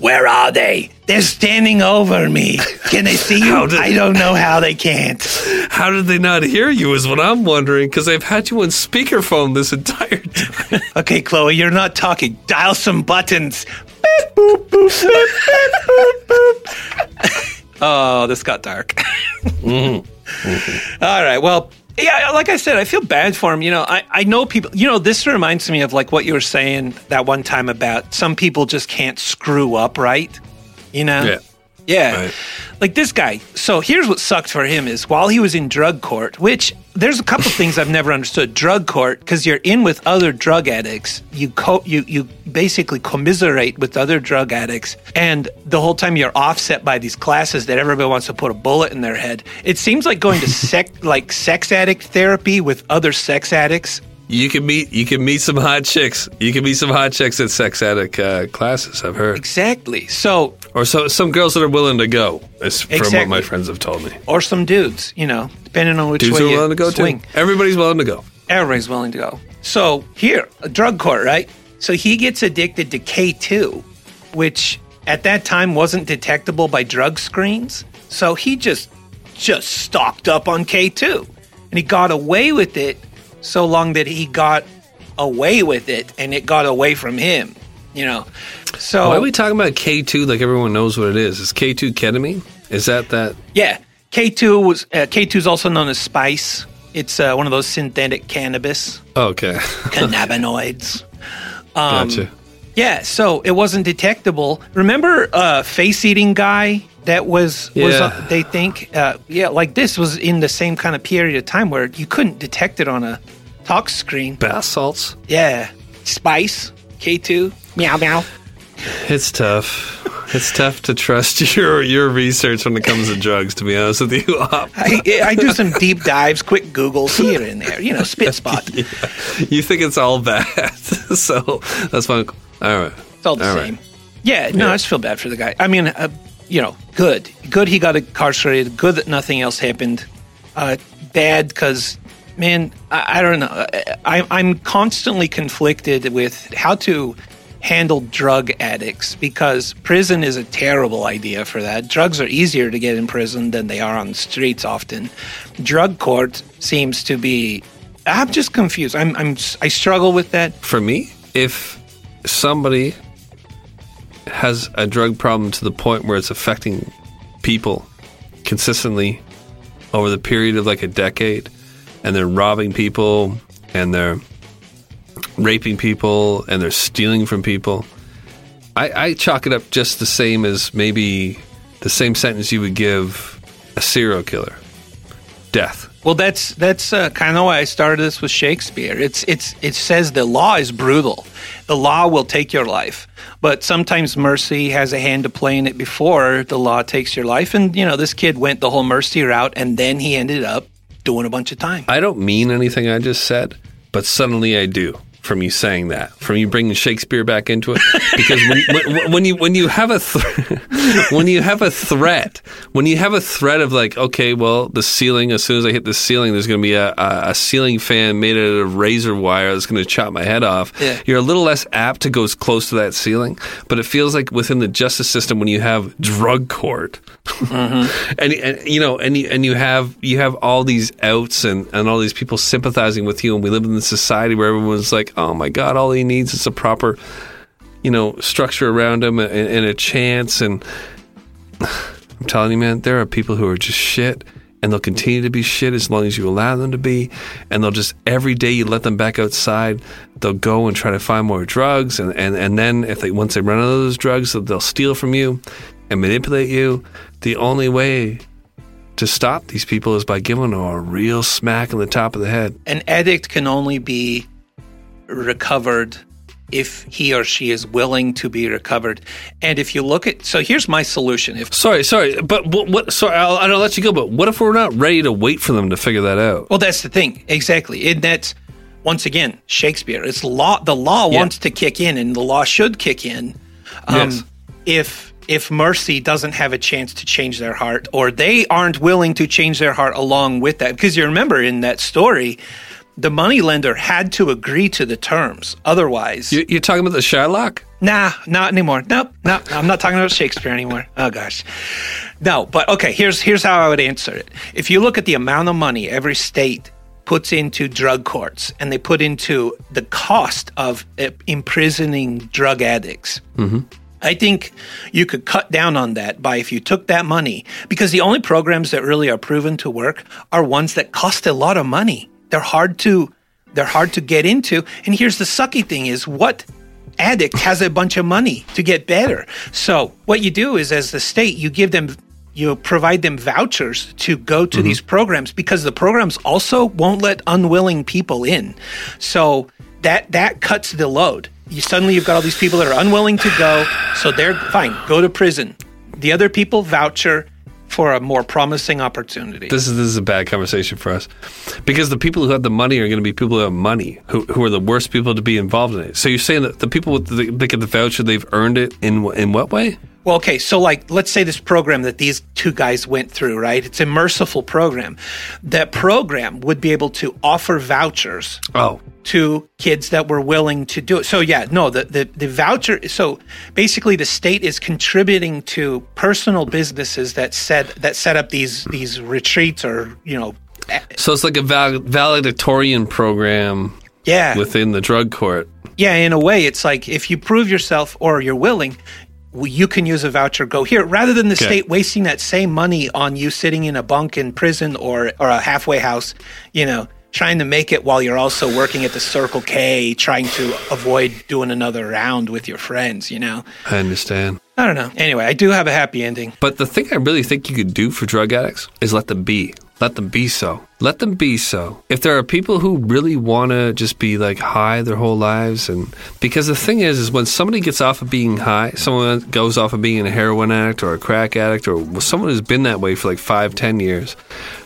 Where are they? They're standing over me. Can they see you? Did- I don't know how they can't. How did they not hear you? Is what I'm wondering because I've had you on speakerphone this entire time. (laughs) Okay, Chloe, you're not talking. Dial some buttons. Beep, boop, boop, beep, beep, boop, boop. oh, this got dark. (laughs) All right. Well, yeah, like I said, I feel bad for him. You know, I, I know people, you know, this reminds me of like what you were saying that one time about some people just can't screw up right. You know? Yeah. Yeah. Right. Like this guy. So here's what sucked for him is while he was in drug court, which there's a couple things I've never understood. Drug court, because you're in with other drug addicts, you co- you you basically commiserate with other drug addicts, and the whole time you're offset by these classes that everybody wants to put a bullet in their head. It seems like going to (laughs) sex like sex addict therapy with other sex addicts. You can meet you can meet some hot chicks. You can meet some hot chicks at sex addict uh, classes. I've heard, Exactly. So or so, some girls that are willing to go. Is from what my friends have told me. or some dudes, you know, depending on which Dudes way are you willing to go swing. too. Everybody's willing to go. Everybody's willing to go. So here, a drug court, right? So he gets addicted to K2, which at that time wasn't detectable by drug screens. So he just just stocked up on K2. And he got away with it so long that he got away with it and it got away from him. You know, so Why are we talking about K2 like everyone knows what it is? Is K2 ketamine? Is that that? Yeah, K two was uh, K two is also known as spice. It's uh, one of those synthetic cannabis okay. (laughs) cannabinoids. Um, gotcha. Yeah, so it wasn't detectable. Remember, uh, face eating guy that was was Yeah. uh, they think uh, yeah like this was in the same kind of period of time where you couldn't detect it on a talk screen. Bath salts. Yeah, spice K two meow meow. It's tough. It's tough to trust (laughs) your your research when it comes to drugs. To be honest with you, (laughs) I, I do some deep dives, quick Googles here and there. You know, spit (laughs) spot. you think it's all bad, so that's fine. All right, It's all the All right. same. Yeah, no, I just feel bad for the guy. I mean, uh, you know, good. Good he got incarcerated. Good that nothing else happened. Uh, bad because, man, I, I don't know. I, I'm constantly conflicted with how to handle drug addicts because prison is a terrible idea for that. Drugs are easier to get in prison than they are on the streets often. Drug court seems to be. I'm just confused. I'm, I'm I struggle with that. For me, if somebody has a drug problem to the point where it's affecting people consistently over the period of like a decade, and they're robbing people and they're raping people and they're stealing from people, I, I chalk it up just the same as maybe the same sentence you would give a serial killer death. Well, that's that's uh, kind of why I started this with Shakespeare. It's it's it says the law is brutal. The law will take your life, but sometimes mercy has a hand to play in it before the law takes your life. And you know, this kid went the whole mercy route, and then he ended up doing a bunch of time. I don't mean anything I just said, but suddenly I do from you saying that, from you bringing Shakespeare back into it. Because when, when, when you when you have a th- (laughs) when you have a threat, when you have a threat of like, okay, well, the ceiling. As soon as I hit the ceiling, there's going to be a, a, ceiling fan made out of razor wire that's going to chop my head off. Yeah. You're a little less apt to go as close to that ceiling, but it feels like within the justice system when you have drug court, Mm-hmm. and, and you know, and you, and you have you have all these outs and, and all these people sympathizing with you, and we live in this society where everyone's like, oh my god, all he needs is a proper, you know, structure around him and, and a chance. And (sighs) I'm telling you, man, there are people who are just shit. And they'll continue to be shit as long as you allow them to be. And they'll just, every day you let them back outside, they'll go and try to find more drugs. And, and, and then if they, once they run out of those drugs, they'll steal from you and manipulate you. The only way to stop these people is by giving them a real smack in the top of the head. An addict can only be recovered if he or she is willing to be recovered. And if you look at, so here's my solution. If Sorry, sorry, but what? what sorry, I'll, I'll let you go. But what if we're not ready to wait for them to figure that out? Well, that's the thing. Exactly. And that's once again Shakespeare. It's law. The law Yeah. wants to kick in, and the law should kick in. Um, Yes. If if mercy doesn't have a chance to change their heart, or they aren't willing to change their heart along with that, because you remember in that story, the moneylender had to agree to the terms. Otherwise, You, you're talking about the Shylock? Nah, not anymore. Nope, nope. I'm not talking about Shakespeare anymore. Oh gosh, no. But okay, here's here's how I would answer it. If you look at the amount of money every state puts into drug courts, and they put into the cost of uh, imprisoning drug addicts. I think you could cut down on that by if you took that money, because the only programs that really are proven to work are ones that cost a lot of money. They're hard to they're hard to get into. And here's the sucky thing is what addict has a bunch of money to get better. So what you do is as the state, you give them you provide them vouchers to go to mm-hmm. these programs because the programs also won't let unwilling people in. So that that cuts the load. You suddenly you've got all these people that are unwilling to go, so they're fine, go to prison. The other people voucher for a more promising opportunity. This is this is a bad conversation for us because the people who have the money are going to be people who have money, who, who are the worst people to be involved in it. So you're saying that the people with the, they get the voucher, they've earned it in in what way? Well, okay, so like let's say this program that these two guys went through, right? It's a merciful program. That program would be able to offer vouchers Oh, to kids that were willing to do it. So yeah, no, the, the, the voucher so basically the state is contributing to personal businesses that set that set up these these retreats or, you know, So it's like a val- valedictorian program yeah, within the drug court. yeah. In a way, it's like if you prove yourself or you're willing, you can use a voucher. Go here, rather than the Okay. state wasting that same money on you sitting in a bunk in prison or or a halfway house. You know, trying to make it while you're also working at the Circle K, trying to avoid doing another round with your friends. You know, I understand. I don't know. Anyway, I do have a happy ending. But the thing I really think you could do for drug addicts is let them be. Let them be so. Let them be so. If there are people who really want to just be like high their whole lives, and because the thing is, is when somebody gets off of being high, someone goes off of being a heroin addict or a crack addict or someone who's been that way for like five, ten years,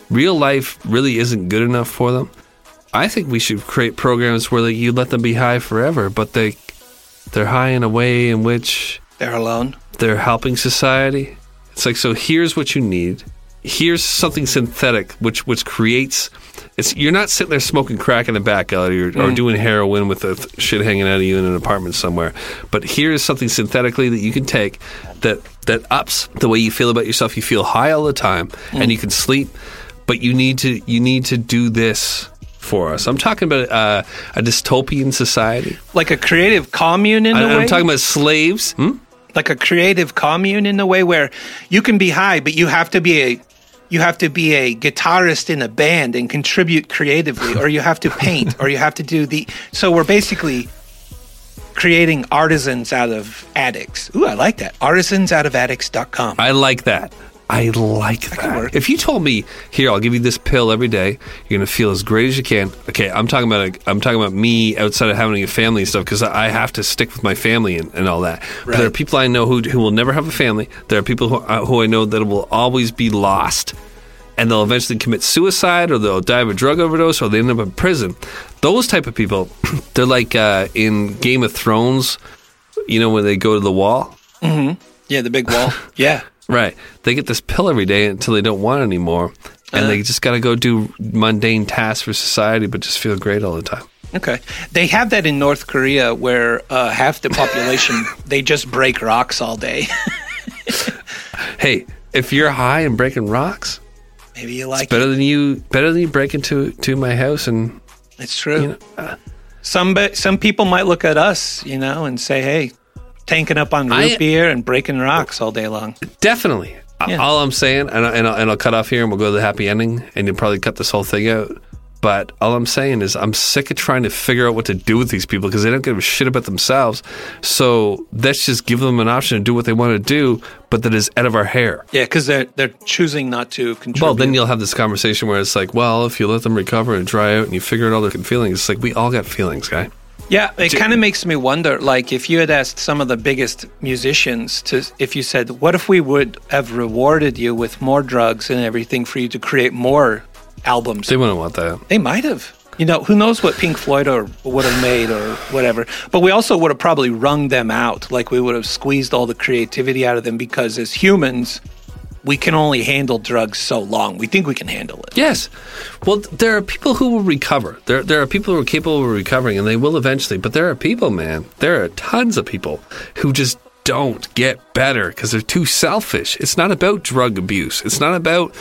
real life really isn't good enough for them. I think we should create programs where like, you let them be high forever, but they they're high in a way in which They're alone. they're helping society. It's like so here's what you need. Here's something synthetic which which creates it's you're not sitting there smoking crack in the back alley or, or doing heroin with the th- shit hanging out of you in an apartment somewhere. But here's something synthetically that you can take that that ups the way you feel about yourself. You feel high all the time and you can sleep, but you need to you need to do this for us. I'm talking about uh, a dystopian society. Like a creative commune in a I, way. I'm talking about slaves. Hmm? like a creative commune in a way where you can be high, but you have to be a you have to be a guitarist in a band and contribute creatively, or you have to paint, or you have to do the. So we're basically creating artisans out of addicts. Ooh, I like that. Artisans out of addicts.com. I like that. I like that. If you told me, here, I'll give you this pill every day. You're gonna feel as great as you can. Okay, I'm talking about I'm talking about me outside of having a family and stuff because I have to stick with my family and, and all that. But there are people I know who who will never have a family. There are people who, uh, who I know that will always be lost, and they'll eventually commit suicide or they'll die of a drug overdose or they end up in prison. Those type of people, (clears throat) they're like uh, in Game of Thrones. You know when they go to the wall. Yeah, the big wall. (laughs) yeah. Right. They get this pill every day until they don't want it anymore. And they just got to go do mundane tasks for society, but just feel great all the time. Okay. They have that in North Korea where uh, half the population (laughs) they just break rocks all day. (laughs) Hey, if you're high and breaking rocks, Maybe you like better it. than you better than you break into to my house and It's true. you know, uh, some some people might look at us, you know, and say, "Hey, tanking up on root I- beer and breaking rocks all day long." definitely. Yeah. All I'm saying, and, I, and, I'll, and I'll cut off here and we'll go to the happy ending, and you'll probably cut this whole thing out. But all I'm saying is, I'm sick of trying to figure out what to do with these people because they don't give a shit about themselves. So let's just give them an option to do what they want to do, but that is out of our hair. Yeah, because they're they're choosing not to contribute. Well, then you'll have this conversation where it's like, well, if you let them recover and dry out and you figure out all their feelings, it's like we all got feelings, guy. Yeah, it kind of makes me wonder. Like, if you had asked some of the biggest musicians to, if you said, "What if we would have rewarded you with more drugs and everything for you to create more albums?" They wouldn't want that. They might have. You know, who knows what Pink Floyd or would have made or whatever. But we also would have probably wrung them out. Like we would have squeezed all the creativity out of them because as humans, we can only handle drugs so long. We think we can handle it. Yes. Well, there are people who will recover. There, there are people who are capable of recovering, and they will eventually. But there are people, man. There are tons of people who just don't get better because they're too selfish. It's not about drug abuse. It's not about.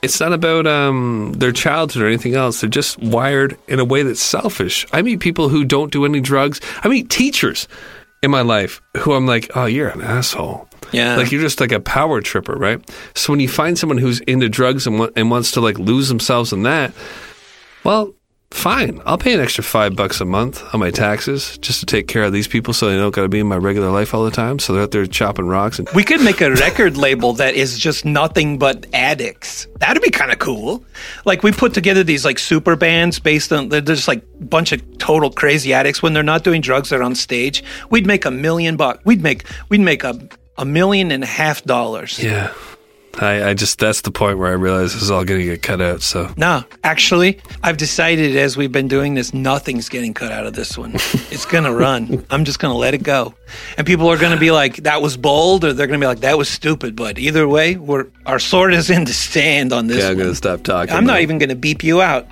It's not about um, their childhood or anything else. They're just wired in a way that's selfish. I meet people who don't do any drugs. I meet teachers in my life who I'm like, oh, you're an asshole. Yeah. Like you're just like a power tripper, right? So when you find someone who's into drugs and, wa- and wants to like lose themselves in that, well, fine. I'll pay an extra five bucks a month on my taxes just to take care of these people so they don't got to be in my regular life all the time. So they're out there chopping rocks and We could make a (laughs) record label that is just nothing but addicts. That'd be kind of cool. Like we put together these like super bands based on they're just like a bunch of total crazy addicts. When they're not doing drugs, they're on stage. We'd make a million bucks. We'd make we'd make a a million and a half dollars. yeah. I, I just that's the point where I realize this is all going to get cut out. So No, actually, I've decided as we've been doing this, nothing's getting cut out of this one. (laughs) It's going to run. I'm just going to let it go. And people are going to be like, that was bold, or they're going to be like, that was stupid. But either way, we're our sword is in the stand on this yeah, I'm going to stop talking. I'm not even going to beep you out.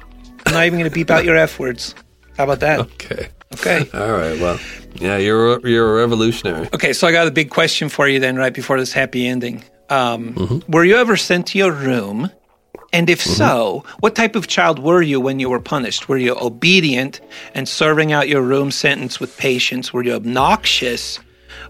I'm not even going to beep out your F words. How about that? (laughs) Okay. Okay. (laughs) All right. Well, yeah, you're a, you're a revolutionary. Okay, so I got a big question for you then, right before this happy ending. Um, Mm-hmm. Were you ever sent to your room And if so, what type of child were you when you were punished? Were you obedient and serving out your room sentence with patience? Were you obnoxious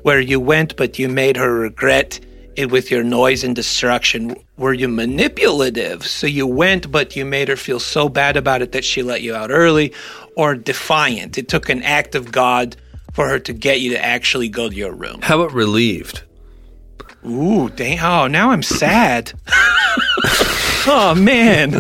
where you went but you made her regret it with your noise and destruction? Were you manipulative? So you went but you made her feel so bad about it that she let you out early? Or defiant? It took an act of God for her to get you to actually go to your room. How about relieved? Ooh, dang. Oh, now I'm sad. (laughs) oh man,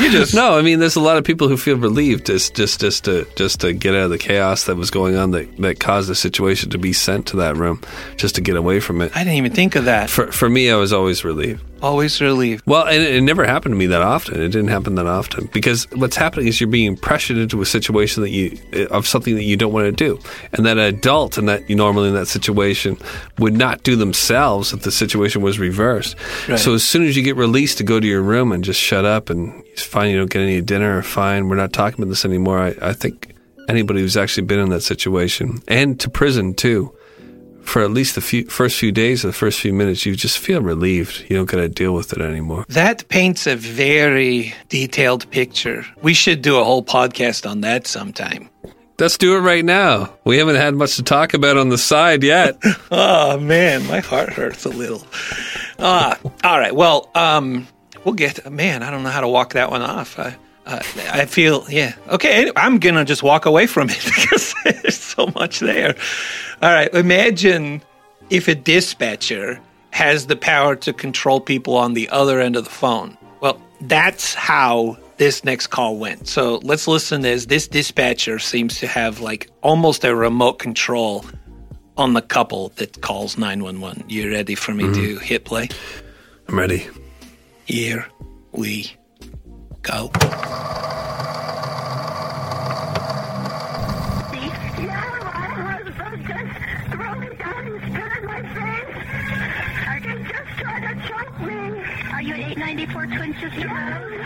you just No, I mean, there's a lot of people who feel relieved just just just to just to get out of the chaos that was going on that that caused the situation to be sent to that room, just to get away from it. I didn't even think of that. For for me, I was always relieved. Always relieved. Well, and it, it never happened to me that often. It didn't happen that often because what's happening is you're being pressured into a situation that you of something that you don't want to do, and that adult and that you normally in that situation would not do themselves if the situation was reversed. Right. So as soon as you get released to go to your room and just shut up and it's fine, you don't get any dinner, fine, we're not talking about this anymore. I, I think anybody who's actually been in that situation and to prison too for at least the few, first few days or the first few minutes, you just feel relieved. You don't got to deal with it anymore. That paints a very detailed picture. We should do a whole podcast on that sometime. Let's do it right now. We haven't had much to talk about on the side yet. (laughs) Oh man, my heart hurts a little. Ah, all right. Well, um, we'll get. Man, I don't know how to walk that one off. I, uh, I feel, yeah. Okay, I'm gonna just walk away from it (laughs) because there's so much there. All right, imagine if a dispatcher has the power to control people on the other end of the phone. Well, that's how this next call went. So let's listen as this dispatcher seems to have like almost a remote control on the couple that calls 911. You ready for me to hit play? I'm ready. Here we go. See? Yeah, Rosebud just throw down and spit on my face. I just tried to jump me. Are you at 894 Twin Sister Road?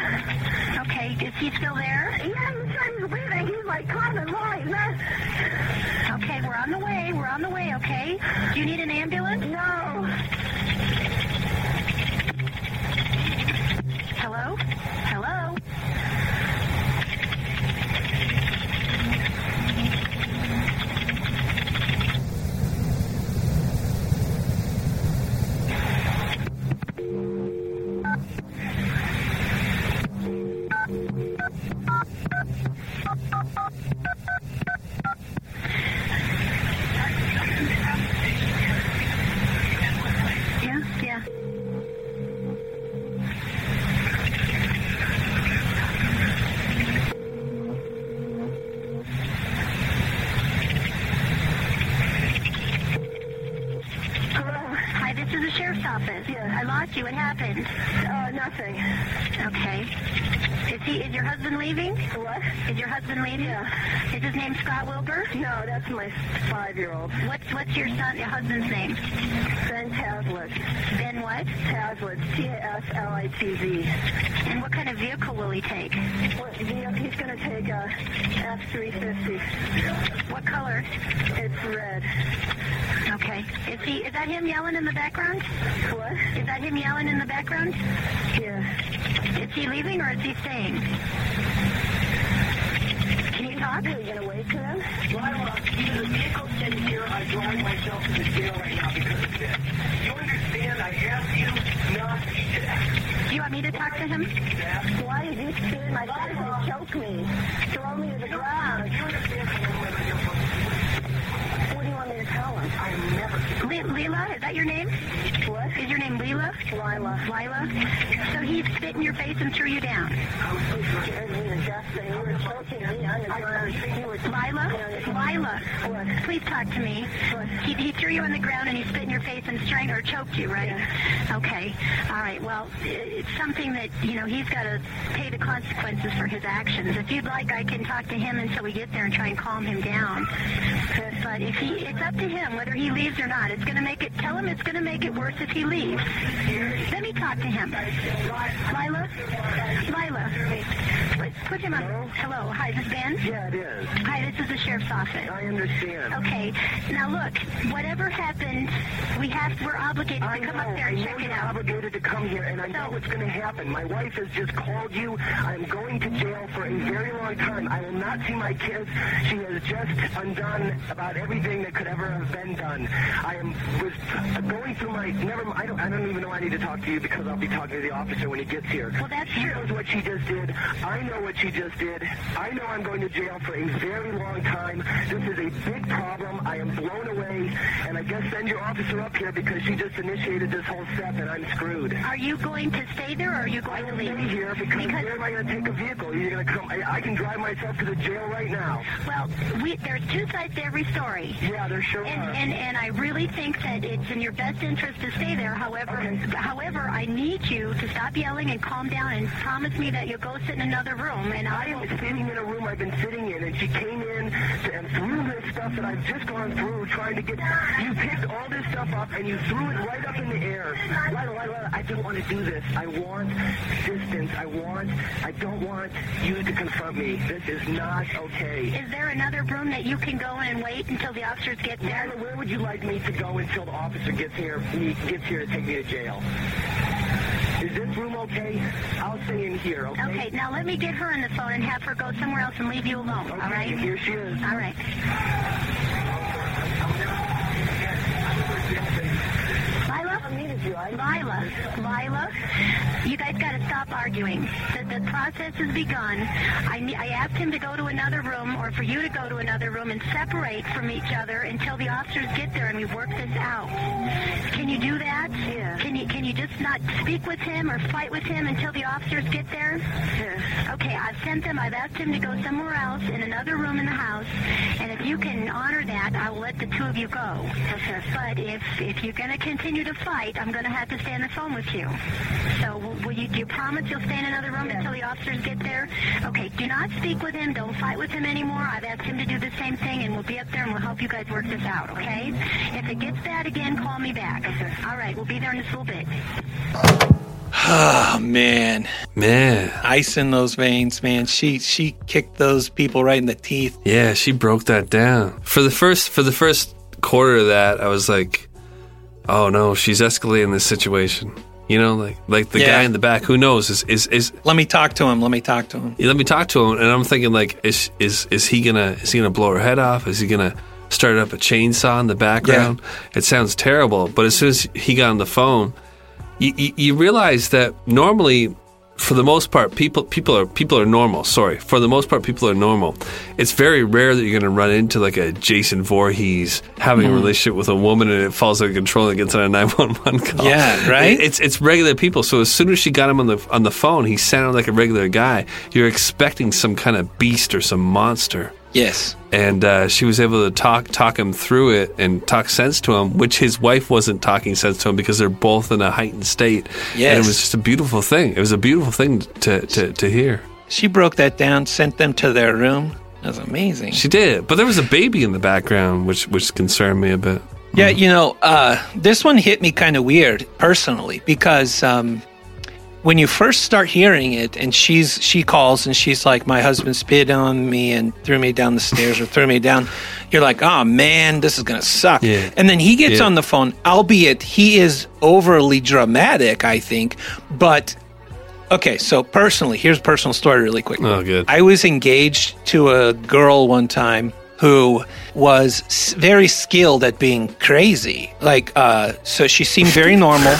Okay, is he still there? Yeah, he's trying to leave it. He's like common line. Okay, we're on the way. We're on the way, okay? Do you need an ambulance? No. Hello? Hello? Husband? Yeah. Is his name Scott Wilbur? No, that's my five-year-old. What's What's your son? Your husband's name? Ben Taslitz. Ben what? Taslitz. T A S L I T Z. And what kind of vehicle will he take? What, he's going to take a F three fifty. What color? It's red. Okay. Is he? Is that him yelling in the background? What? Is that him yelling in the background? Yeah. Is he leaving or is he staying? Talk? Are you gonna wait for them? Either the vehicle's sitting here, I drive myself to the jail right now because of this. You understand? I asked you not to do you want me to talk to him? Why did you spit in my face and choke me? Throw me to the ground. You understand? What do you want me to tell him? I never. Le- Leela, is that your name? What? Is your name Leela? Lila. Lila? So he spit in your face and threw you down. You scared me to death and you were choking me on the ground. You were Lila? Lila? Please talk to me. He, he threw you on the ground and he spit in your face and strangled or choked you, right? Okay. All right. Well, it's something that, you know, he's got to pay the consequences for his actions. If you'd like, I can talk to him until we get there and try and calm him down. But if he, it's up to him whether he leaves or not. It's going to make it, tell him it's going to make it worse if he leaves. Let me talk to him. Lila? Lila? put, him on. Hello. Hi, this is Ben? Yeah, it is. Hi, this is the sheriff's office. I understand. Okay. Now look, whatever happened, we have we're obligated I to come know, up there I and know check it you're out. obligated to come here, and I know what's going to happen. My wife has just called you. I'm going to jail for a very long time. I will not see my kids. She has just undone about everything that could ever have been done. I am was going through my never. I don't. I don't even know I need to talk to you because I'll be talking to the officer when he gets here. Well, that's she knows what she just did. I know what she just did. I know I'm going to jail for a very long time. This is a big problem. I am blown away, and I guess send your officer up here because she just initiated this whole step, and I'm screwed. Are you going to stay there or are you going to leave? Stay here because, where am I going to take a vehicle? You're going to come. I, I can drive myself to the jail right now. Well, we, there's two sides to every story. Yeah, there sure And, are. and and I really think that it's in your best interest to stay there. However, however, I need you to stop yelling and calm down and promise me that you'll go sit in another room. And I am sitting in a room I've been sitting in, and she came in and threw this stuff that I've just gone through trying to get. You picked all this stuff up and you threw it right up in the air. Lila, Lila, I don't want to do this. I want distance. I want. I don't want you to confront me. This is not okay. Is there another room that you can go in and wait until the officers get there? Lila, where would you like me to go until the officer gets here? He gets here to take me to jail. Is this room okay? I'll stay in here. Okay. Okay, now let me get her on the phone and have her go somewhere else and leave you alone. All right? Here she is. All right. Lila? Lila, Lila, you guys got to stop arguing. The, the process has begun. I, I asked him to go to another room or for you to go to another room and separate from each other until the officers get there and we work this out. Can you do that? Yeah. Can you can you just not speak with him or fight with him until the officers get there? Yeah. Okay, I've sent them. I've asked him to go somewhere else in another room in the house, and if you can honor that, I will let the two of you go. Okay. But if if you're going to continue to fight, I'm going to have to stay on the phone with you. So will- will you? Do you promise you'll stay in another room until the officers get there? Okay. Do not speak with him. Don't fight with him anymore. I've asked him to do the same thing, and we'll be up there and we'll help you guys work this out. Okay? If it gets bad again, call me back. All right. We'll be there in just a little bit. Oh man, Man. ice in those veins, man. She she kicked those people right in the teeth. Yeah, she broke that down. For the first for the first quarter of that, I was like, "Oh no, she's escalating this situation." You know, like like the Yeah. guy in the back. Who knows? Is is is? Let me talk to him. Let me talk to him. Let me talk to him, and I'm thinking like, is is is he gonna is he gonna blow her head off? Is he gonna start up a chainsaw in the background? It sounds terrible, but as soon as he got on the phone, you, you, you realize that normally for the most part people people are people are normal. Sorry. For the most part people are normal. It's very rare that you're going to run into like a jason Voorhees having a Mhm. relationship with a woman and it falls out of control and gets on a (laughs) 911 call. Yeah, right? It- it's it's regular people. So as soon as she got him on the on the phone he sounded like a regular guy. You're expecting some kind of beast or some monster Yes. and uh, she was able to talk talk him through it and talk sense to him, which his wife wasn't talking sense to him because they're both in a heightened state. and Yes. it was just a beautiful thing. It was a beautiful thing to to, to hear. She broke that down, sent them to their room. That was amazing. She did, but there was a baby in the background, which which concerned me a bit. Yeah, you know, uh, this one hit me kind of weird personally because um, when you first start hearing it, and she's she calls and she's like, "My husband spit on me and threw me down the stairs or threw me down," you're like, "Oh man, this is gonna suck." Yeah. And then he gets Yeah. on the phone, albeit he is overly dramatic, I think, but. Okay, so personally, here's a personal story really quick. Oh, good. I was engaged to a girl one time who was very skilled at being crazy. Like, uh, so she seemed very (laughs) normal.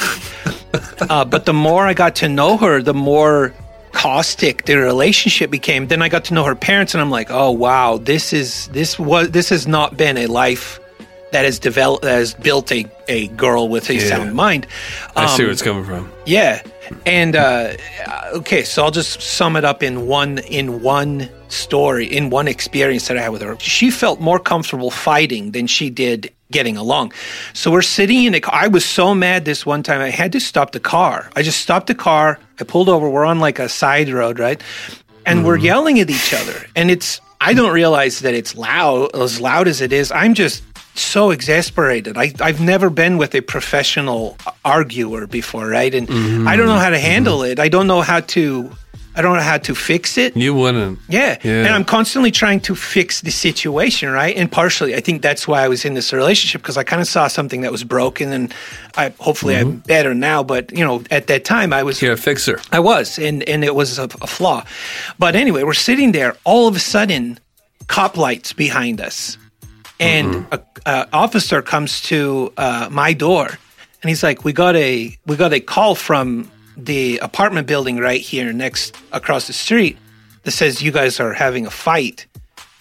uh, but the more I got to know her, the more caustic the relationship became. Then I got to know her parents, and I'm like, oh wow, this is this was this has not been a life that has developed that has built a, a girl with a Yeah. sound mind. I see Um, where it's coming from. yeah, and uh, okay, so I'll just sum it up in one in one story, in one experience that I had with her. She felt more comfortable fighting than she did getting along. So we're sitting in a car. I was so mad this one time. I had to stop the car. I just stopped the car. I pulled over. We're on like a side road, right? And we're yelling at each other. And it's I don't realize that it's loud as loud as it is. I'm just so exasperated. I, I've never been with a professional arguer before, right? And mm-hmm. I don't know how to mm-hmm. handle it. I don't know how to. I don't know how to fix it. You wouldn't. Yeah. Yeah. And I'm constantly trying to fix the situation, right? And partially, I think that's why I was in this relationship because I kind of saw something that was broken and I hopefully I'm mm-hmm. better now, but you know, at that time I was You're a fixer. I was and and it was a, a flaw. But anyway, we're sitting there all of a sudden cop lights behind us. And a, a officer comes to uh, my door and he's like, "We got a we got a call from the apartment building right here next across the street that says you guys are having a fight."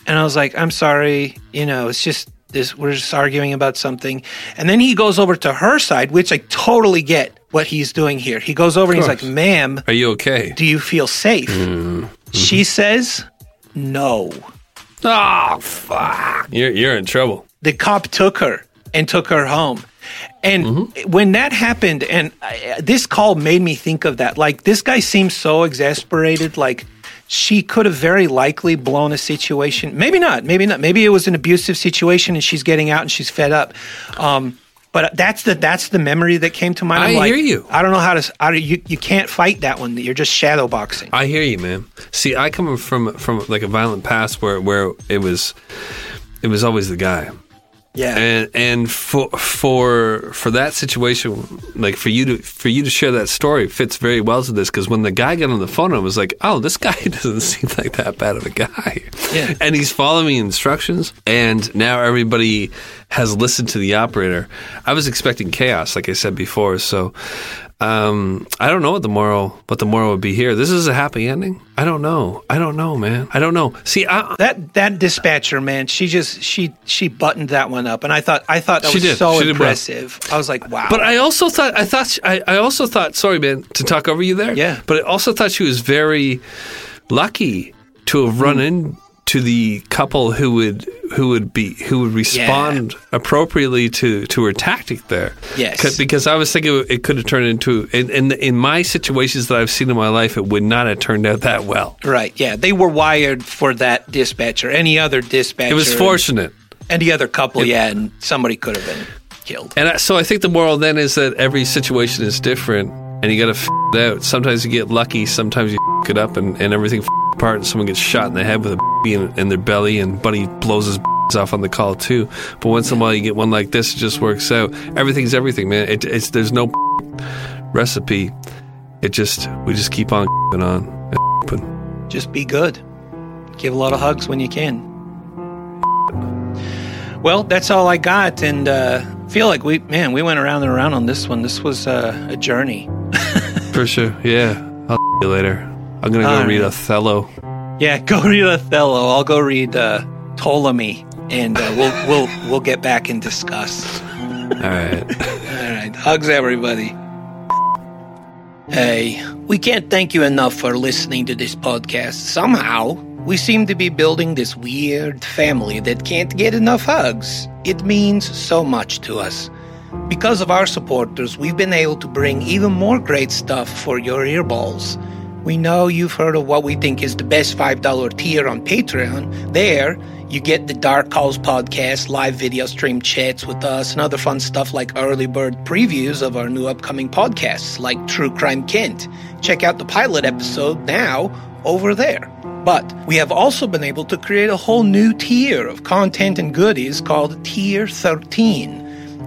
And I was like, "I'm sorry, you know, it's just this we're just arguing about something." And then he goes over to her side, which I totally get what he's doing here. He goes over and he's like, "Ma'am, Are you okay? do you feel safe?" She says, "No." Oh, fuck. You're, you're in trouble. the cop took her and took her home. And when that happened, and I, this call made me think of that. Like, this guy seems so exasperated. Like, she could have very likely blown a situation. Maybe not. Maybe not. Maybe it was an abusive situation and she's getting out and she's fed up. Um, but that's the that's the memory that came to mind. I'm I like, hear you. I don't know how to. I, you you can't fight that one. You're just shadow boxing. I hear you, man. See, I come from from like a violent past where where it was it was always the guy. Yeah. And and for for for that situation, like for you to for you to share that story fits very well to this because when the guy got on the phone, I was like, oh, this guy (laughs) doesn't seem like that bad of a guy. Yeah. And he's following instructions, and now everybody has listened to the operator. I was expecting chaos, like I said before, so. Um, I don't know what the moral what the moral would be here. This is a happy ending. I don't know. I don't know, man. I don't know. See, I, that that dispatcher man, she just she she buttoned that one up, and I thought I thought that She was did. so She impressive. I was like, wow. But I also thought I thought I, I also thought sorry man to talk over you there. Yeah. But I also thought she was very lucky to have run Hmm. Into the couple who would who would be who would respond appropriately to to her tactic there. Yes. 'Cause- Because I was thinking it could have turned into in, in in my situations that I've seen in my life, it would not have turned out that well. Right. Yeah. They were wired for that dispatcher. Any other dispatcher. It was fortunate. Any other couple, yeah, and somebody could have been killed. And I, so I think the moral then is that every situation is different, and you got to f- it out. Sometimes you get lucky, sometimes you f- it up, and, and everything f- apart, and someone gets shot in the head with a in, in their belly, and buddy blows his off on the call too. But once in a while, you get one like this, it just works out. Everything's everything, man. It, it's there's no recipe. It just we just keep on and on. And Just be good. Give a lot of hugs when you can. Well, that's all I got, and uh, feel like we, man, we went around and around on this one. This was uh, a journey. (laughs) for sure, yeah. I'll see you later. I'm gonna go All read. Othello. Yeah, go (laughs) read Othello. I'll go read uh, Ptolemy, and uh, we'll we'll we'll get back and discuss. All right. (laughs) All right, hugs everybody. Hey, we can't thank you enough for listening to this podcast. Somehow, we seem to be building this weird family that can't get enough hugs. It means so much to us. Because of our supporters, we've been able to bring even more great stuff for your earballs. We know you've heard of what we think is the best $5 tier on Patreon. There, you get the Dark Calls podcast, live video stream chats with us, and other fun stuff like early bird previews of our new upcoming podcasts, like True Crime Kent. Check out the pilot episode now over there. But we have also been able to create a whole new tier of content and goodies called Tier 13.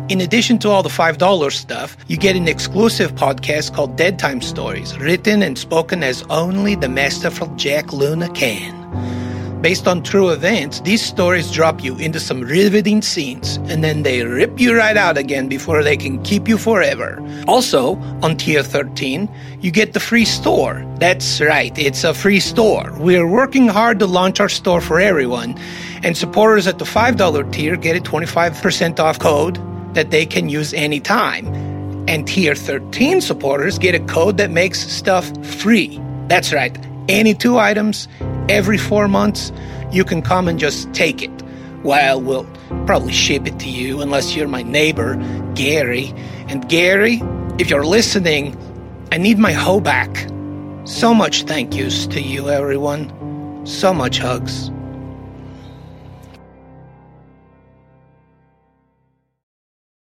In addition to all the $5 stuff, you get an exclusive podcast called Dead Time Stories, written and spoken as only the masterful Jack Luna can. Based on true events, these stories drop you into some riveting scenes, and then they rip you right out again before they can keep you forever. Also, on Tier 13, you get the free store. That's right, it's a free store. We're working hard to launch our store for everyone, and supporters at the $5 tier get a 25% off code that they can use anytime. And Tier 13 supporters get a code that makes stuff free. That's right, any two items every four months, you can come and just take it. Well, we'll probably ship it to you unless you're my neighbor, Gary. And Gary, if you're listening, I need my hoe back. So much thank yous to you, everyone. So much hugs.